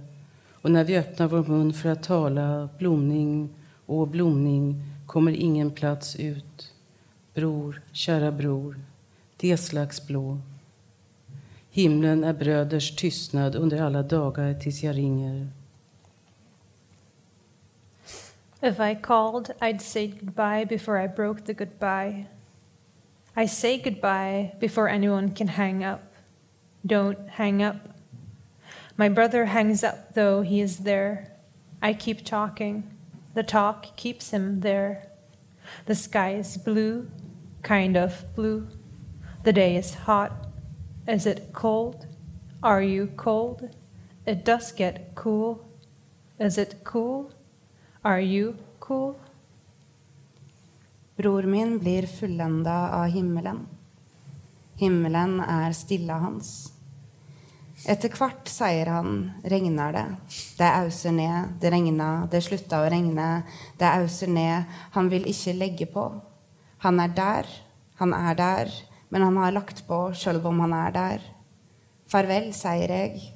Speaker 4: Och när vi öppnar vår mun för att tala blomning och blomning kommer ingen plats ut. Bror, kära bror, det slags blå. Himlen är bröders tystnad under alla dagar tills jag ringer.
Speaker 3: If I called, I'd say goodbye before I broke the goodbye. I say goodbye before anyone can hang up. Don't hang up. My brother hangs up, though he is there. I keep talking. The talk keeps him there. The sky is blue, kind of blue. The day is hot. Is it cold? Are you cold? It does get cool. Is it cool? Are you cool?
Speaker 6: Bror min blir fullenda av himmelen. Himmelen er stille hans. Etter hvert, sier han, regner det. Det auser ned, det regner, det slutta å regne. Det auser ned, han vil ikke legge på. Han er der, han er der, men han har lagt på sjøl om han er der. Farvel, sier jeg.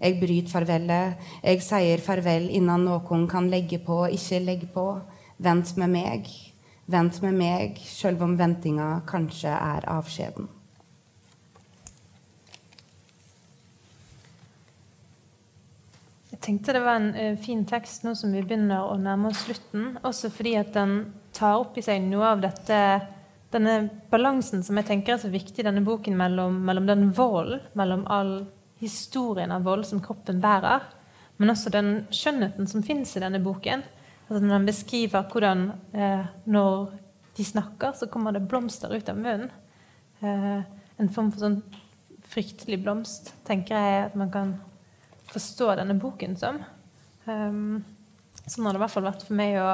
Speaker 6: Jeg bryter farvelet. Jeg sier farvel innan noen kan legge på, ikke legge på. Vent med meg. Vent med meg, sjøl om ventinga kanskje er avskjeden.
Speaker 3: Jeg tenkte det var en uh, fin tekst nå som vi begynner å nærme oss slutten. Også fordi at den tar opp i seg noe av dette, denne balansen som jeg tenker er så viktig i denne boken mellom, mellom den volden, mellom all historien av vold som kroppen bærer, men også den skjønnheten som fins i denne boken. Altså når den beskriver hvordan eh, når de snakker, så kommer det blomster ut av munnen. Eh, en form for sånn fryktelig blomst, tenker jeg at man kan forstå denne boken som. Um, sånn har det i hvert fall vært for meg å,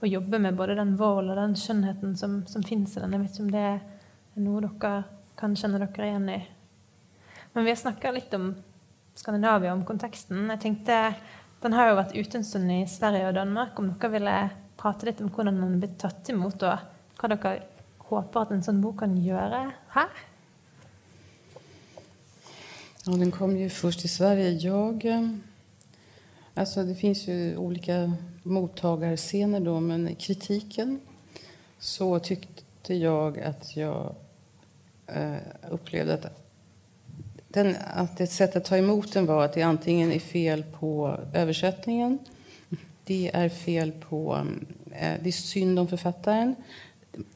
Speaker 3: å jobbe med både den vold og den skjønnheten som, som fins i den. Jeg vet ikke om det er noe dere kan kjenne dere igjen i. Men vi har snakka litt om Skandinavia, om konteksten. Jeg tenkte, Den har jo vært ute en stund i Sverige og Danmark. Om dere ville prate litt om hvordan den blir tatt imot, og hva dere håper at en sånn bok kan gjøre her?
Speaker 4: Ja, den kom jo først til Sverige. Jeg alltså det finns ju olika mottagarscener då, men kritiken så tyckte jag att jag eh, upplevde att, den, att ett sätt att ta emot den var att det antingen är fel på översättningen, det är fel på, eh, det är synd om författaren,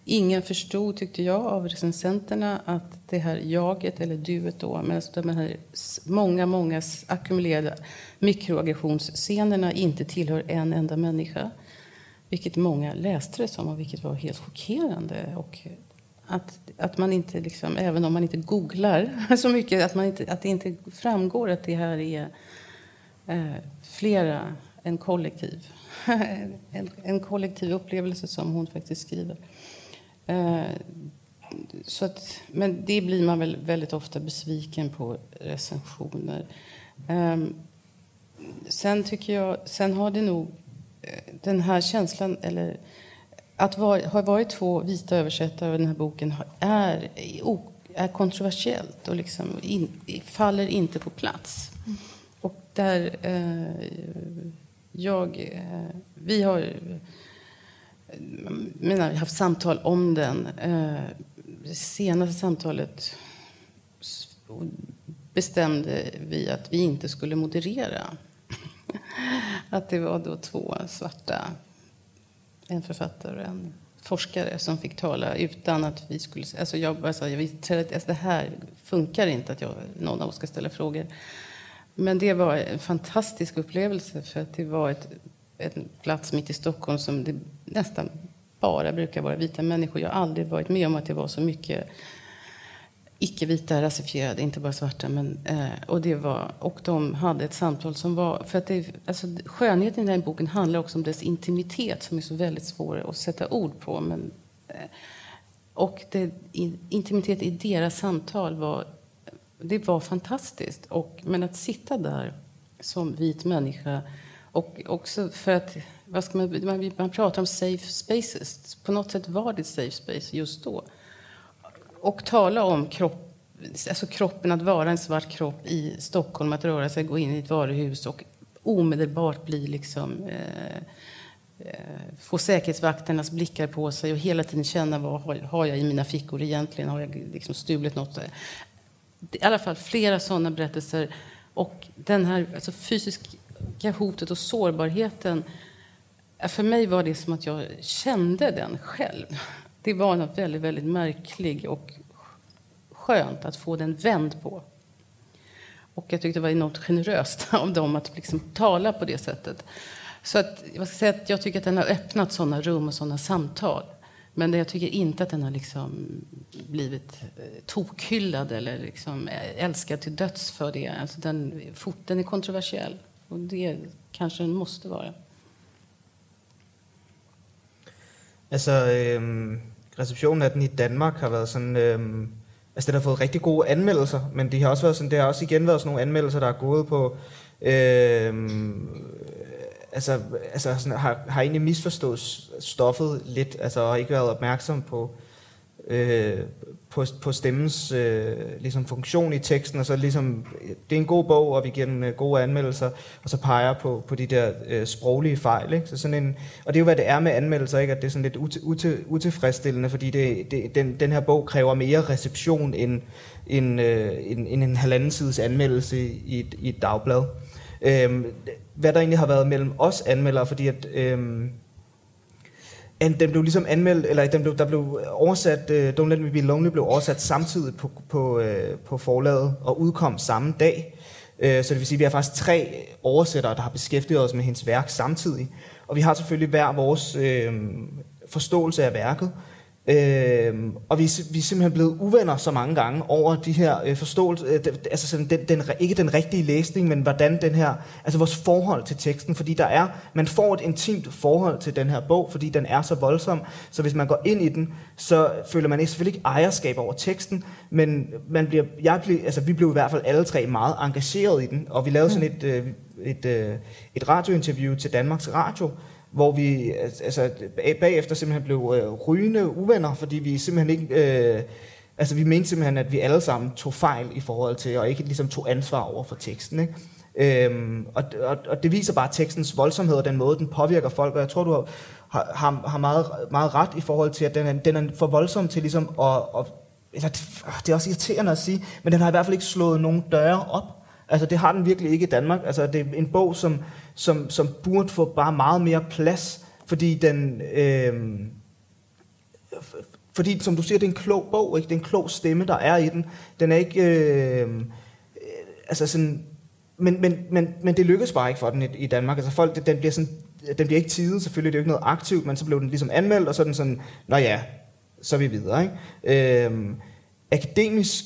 Speaker 4: Ingen förstod, tyckte jag, av recensenterna att det här jaget, eller duet då, men de här många, många ackumulerade mikroaggressionsscenerna inte tillhör en enda människa. Vilket många läste det som, och vilket var helt chockerande. Och att, att man inte, liksom, även om man inte googlar så mycket, att, man inte, att det inte framgår att det här är eh, flera, en kollektiv. en, en kollektiv upplevelse som hon faktiskt skriver. Eh, så att, men det blir man väl väldigt ofta besviken på recensioner. Eh, sen tycker jag, sen har det nog eh, den här känslan, eller att var, ha varit två vita översättare av den här boken är, är kontroversiellt och liksom in, faller inte på plats. Mm. Och där eh, jag, eh, vi har menar, haft samtal om den. Eh, det senaste samtalet bestämde vi att vi inte skulle moderera. Att det var då två svarta, en författare och en forskare som fick tala utan att vi skulle... Alltså jag bara sa, jag visste, alltså det här funkar inte att jag, någon av oss ska ställa frågor. Men det var en fantastisk upplevelse för att det var ett, en plats mitt i Stockholm som det nästan bara brukar vara vita människor. Jag har aldrig varit med om att det var så mycket icke-vita, rasifierade, inte bara svarta. Men, eh, och, det var, och de hade ett samtal som var... För att det, alltså, skönheten i den boken handlar också om dess intimitet som är så väldigt svår att sätta ord på. Men, eh, och det, intimitet i deras samtal var, det var fantastiskt. Och, men att sitta där som vit människa och också för att vad ska man, man, man pratar om safe spaces. På något sätt var det safe space just då och tala om kropp, alltså kroppen, att vara en svart kropp i Stockholm, att röra sig, gå in i ett varuhus och omedelbart bli liksom, eh, eh, få säkerhetsvakternas blickar på sig och hela tiden känna vad har, jag i mina fickor egentligen? Har jag liksom stulit något? I alla fall flera sådana berättelser. Och den här alltså fysiska hotet och sårbarheten, för mig var det som att jag kände den själv det var något väldigt, väldigt märkligt och skönt att få den vänd på. Och jag tyckte det var enormt generöst av dem att liksom tala på det sättet. Så att, jag, ska säga att jag tycker att den har öppnat sådana rum och sådana samtal. Men jag tycker inte att den har liksom blivit eh, tokhyllad eller liksom eh, älskad till döds för det. Alltså den, den är kontroversiell, och det kanske den måste vara.
Speaker 5: Altså, øhm, receptionen af den i Danmark har været sådan... Øhm, altså, den har fået rigtig gode anmeldelser, men det har også været sådan, det har også igen været sådan nogle anmeldelser, der er gået på... Øhm, altså, altså sådan, har, har egentlig misforstået stoffet lidt, altså og ikke været opmærksom på, øh, på, på stemmens øh, ligesom funktion i teksten, og så ligesom, det er en god bog, og vi giver den øh, gode anmeldelser, og så peger på, på de der øh, sproglige fejl. Ikke? Så sådan en, og det er jo, hvad det er med anmeldelser, ikke? at det er sådan lidt ute, ute, utilfredsstillende, fordi det, det, den, den her bog kræver mere reception end, end, øh, end, end en halvanden sides anmeldelse i et, i et dagblad. Øh, hvad der egentlig har været mellem os anmeldere, fordi at... Den blev ligesom anmeldt, eller den blev, der blev oversat, uh, Don't Let Me Be Lonely blev oversat samtidig på, på, uh, på forlaget og udkom samme dag. Uh, så det vil sige, at vi har faktisk tre oversættere, der har beskæftiget os med hendes værk samtidig. Og vi har selvfølgelig hver vores uh, forståelse af værket. Øh, og vi, vi er simpelthen blevet uvenner så mange gange over de her øh, forståelse, øh, altså sådan den, den, ikke den rigtige læsning, men hvordan den her, altså vores forhold til teksten, fordi der er, man får et intimt forhold til den her bog, fordi den er så voldsom, så hvis man går ind i den, så føler man ikke, selvfølgelig ikke ejerskab over teksten, men man bliver, jeg bliver, altså vi blev i hvert fald alle tre meget engageret i den, og vi lavede sådan et, øh, et, øh, et radiointerview til Danmarks Radio, hvor vi altså, bagefter simpelthen blev øh, rygende uvenner, fordi vi simpelthen ikke... Øh, altså vi mente simpelthen, at vi alle sammen tog fejl i forhold til, og ikke ligesom tog ansvar over for teksten. Ikke? Øhm, og, og, og det viser bare tekstens voldsomhed og den måde, den påvirker folk, og jeg tror, du har, har, har meget, meget ret i forhold til, at den er, den er for voldsom til ligesom at, at eller det er også irriterende at sige, men den har i hvert fald ikke slået nogen døre op. Altså det har den virkelig ikke i Danmark. Altså det er en bog, som, som, som burde få bare meget mere plads, fordi den... Øh, fordi, som du siger, det er en klog bog, ikke? det er en klog stemme, der er i den. Den er ikke... Øh, altså sådan, men, men, men, men det lykkes bare ikke for den i, i Danmark. Altså folk, den bliver sådan, den bliver ikke tidet, selvfølgelig, det er jo ikke noget aktivt, men så blev den ligesom anmeldt, og så er den sådan, nå ja, så er vi videre. Ikke? Øh, akademisk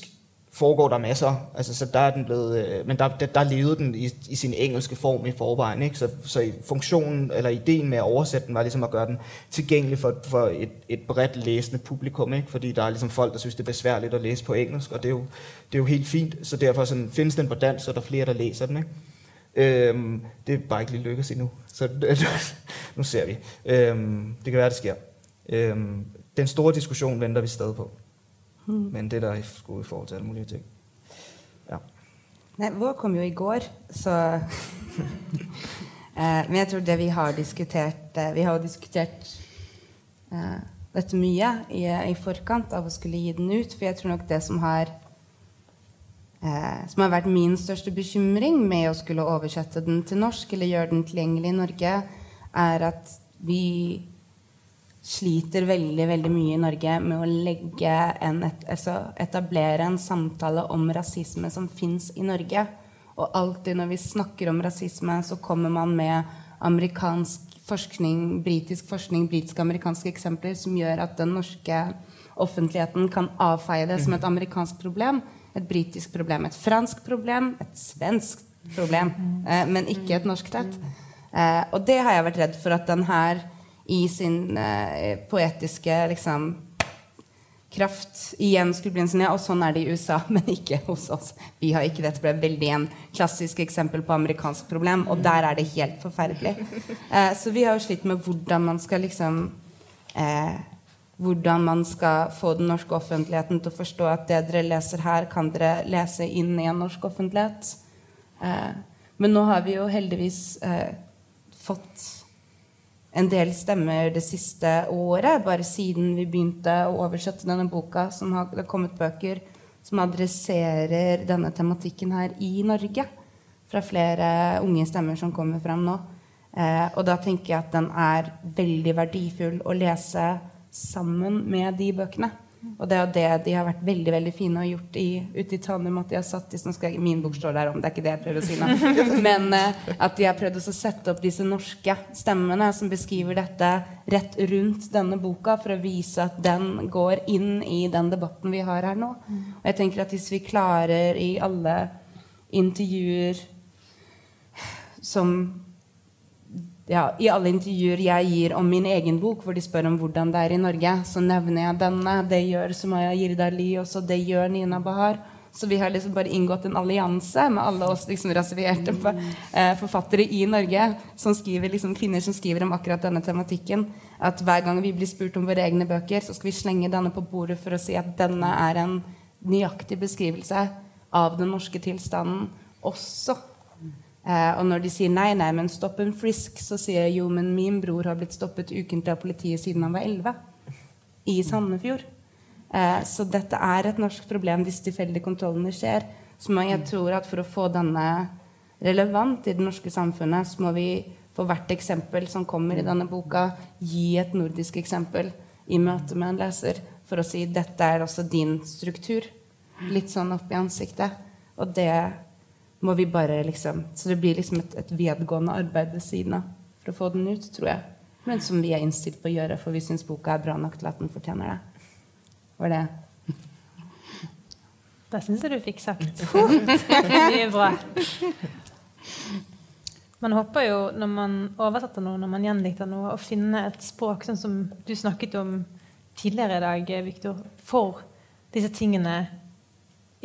Speaker 5: foregår der masser. Altså, så der er den blevet, øh, men der, der, der levede den i, i sin engelske form i forvejen. Ikke? Så, så funktionen, eller ideen med at oversætte den, var ligesom at gøre den tilgængelig for, for et, et bredt læsende publikum. Ikke? Fordi der er ligesom folk, der synes, det er besværligt at læse på engelsk, og det er jo, det er jo helt fint. Så derfor sådan, findes den på dansk, så er der flere, der læser den. Ikke? Øhm, det er bare ikke lige lykkedes endnu. Så nu ser vi. Øhm, det kan være, det sker. Øhm, den store diskussion venter vi stadig på. Mm. Men det der er gode i forhold til alle mulige ting. Ja.
Speaker 6: Nei, vår kom jo i går, så eh, Men jeg tror det vi har diskutert eh, Vi har diskutert eh, dette mye i, i, forkant av å skulle gi den ut. For jeg tror nok det som har eh, som har vært min største bekymring med å skulle oversette den til norsk eller gjøre den tilgjengelig i Norge, er at vi sliter veldig veldig mye i Norge med å legge en et, altså etablere en samtale om rasisme som fins i Norge. Og alltid når vi snakker om rasisme, så kommer man med amerikansk forskning, britisk forskning, britiske-amerikanske eksempler som gjør at den norske offentligheten kan avfeie det som et amerikansk problem, et britisk problem, et fransk problem, et svensk problem, eh, men ikke et norsk et. Eh, og det har jeg vært redd for at den her i sin eh, poetiske liksom, kraft igjen skulle bli en sånn Ja, og sånn er det i USA, men ikke hos oss. Vi har ikke Dette ble veldig en klassisk eksempel på amerikansk problem, og der er det helt forferdelig. Eh, så vi har jo slitt med hvordan man skal liksom eh, hvordan man skal få den norske offentligheten til å forstå at det dere leser her, kan dere lese inn i en norsk offentlighet. Eh, men nå har vi jo heldigvis eh, fått en del stemmer det siste året, bare siden vi begynte å oversette denne boka, som har, det kommet bøker som adresserer denne tematikken her i Norge. Fra flere unge stemmer som kommer fram nå. Eh, og da tenker jeg at den er veldig verdifull å lese sammen med de bøkene. Og det er det de har vært veldig veldig fine og gjort i, ute i Trondheim. At de har satt nå skal jeg, Min bok står der om, det er ikke det jeg prøver å si nå. Men eh, at de har prøvd å sette opp disse norske stemmene som beskriver dette rett rundt denne boka, for å vise at den går inn i den debatten vi har her nå. Og jeg tenker at hvis vi klarer i alle intervjuer som ja, I alle intervjuer jeg gir om min egen bok, hvor de spør om hvordan det er i Norge, så nevner jeg denne. Det gjør Sumaya Jirdali også. Det gjør Nina Bahar. Så vi har liksom bare inngått en allianse med alle oss liksom reserverte eh, forfattere i Norge, som skriver, liksom, kvinner som skriver om akkurat denne tematikken. At hver gang vi blir spurt om våre egne bøker, så skal vi slenge denne på bordet for å si at denne er en nøyaktig beskrivelse av den norske tilstanden også. Eh, og når de sier nei, nei, men stopp en frisk, så sier jeg jo, men min bror har blitt stoppet ukentlig av politiet siden han var 11. I Sandefjord. Eh, så dette er et norsk problem hvis tilfeldige kontrollene skjer. Så jeg tror at for å få denne relevant i det norske samfunnet, så må vi for hvert eksempel som kommer i denne boka, gi et nordisk eksempel i møte med en leser for å si dette er også din struktur. Litt sånn opp i ansiktet. Og det må vi bare liksom Så det blir liksom et, et vedgående arbeid ved siden av for å få den ut, tror jeg. Men som vi er innstilt på å gjøre, for vi syns boka er bra nok til at den fortjener det. Var det
Speaker 3: Det syns jeg du fikk sagt. Mye bra. Man håper jo når man oversetter noe, når man gjendikter noe, å finne et språk sånn som du snakket om tidligere i dag, Viktor, for disse tingene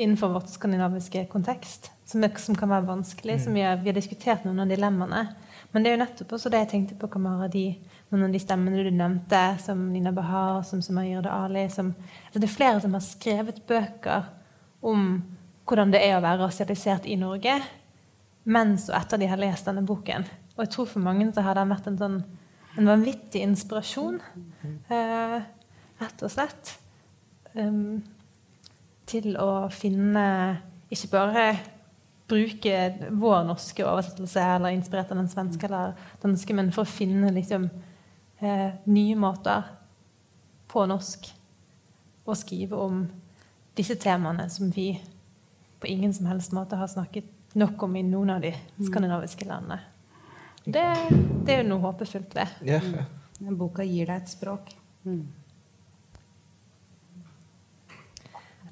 Speaker 3: innenfor vårt skandinaviske kontekst som, er, som, kan være vanskelig. som vi har, vi har, diskutert noen av dilemmaene. Men det er jo nettopp også det jeg tenkte på, Kamara, de, noen av de stemmene du nevnte, som Nina Bahar, som Sumayir Ali som, altså Det er flere som har skrevet bøker om hvordan det er å være rasialisert i Norge mens og etter de har lest denne boken. Og jeg tror for mange så har den vært en, sånn, en vanvittig inspirasjon, eh, rett og slett. Um, til å finne ikke bare bruke vår norske oversettelse eller inspirert av den svenske eller danske, men for å finne liksom, eh, nye måter på norsk å skrive om disse temaene som vi på ingen som helst måte har snakket nok om i noen av de skandinaviske landene. Det, det er jo noe håpefullt ved.
Speaker 6: Yeah. Mm. Boka gir deg et språk. Mm.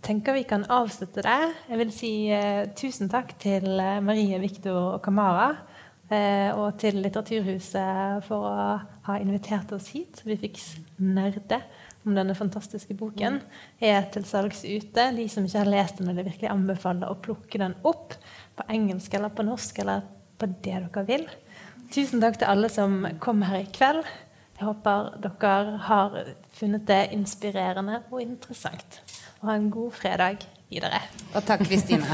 Speaker 3: Tenker vi kan avslutte det. Jeg vil si eh, tusen takk til eh, Marie, Viktor og Kamara. Eh, og til Litteraturhuset for å ha invitert oss hit. Vi fikk nerde om denne fantastiske boken. Er til salgs ute. De som ikke har lest den, vil jeg virkelig anbefale å plukke den opp på engelsk eller på norsk eller på det dere vil. Tusen takk til alle som kom her i kveld. Jeg håper dere har funnet det inspirerende og interessant og ha en god fredag videre.
Speaker 6: Og takk, Kristine.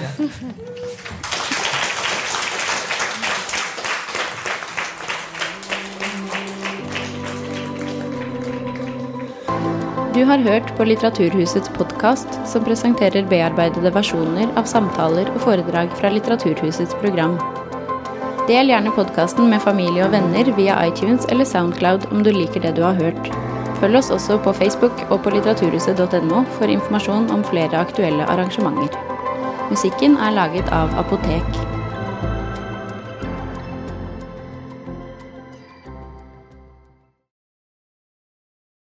Speaker 1: Du har hørt på Litteraturhusets podkast, som presenterer bearbeidede versjoner av samtaler og foredrag fra Litteraturhusets program. Del gjerne podkasten med familie og venner via iTunes eller Soundcloud om du liker det du har hørt. Følg oss også på Facebook og på litteraturhuset.no for informasjon om flere aktuelle arrangementer. Musikken er laget av Apotek.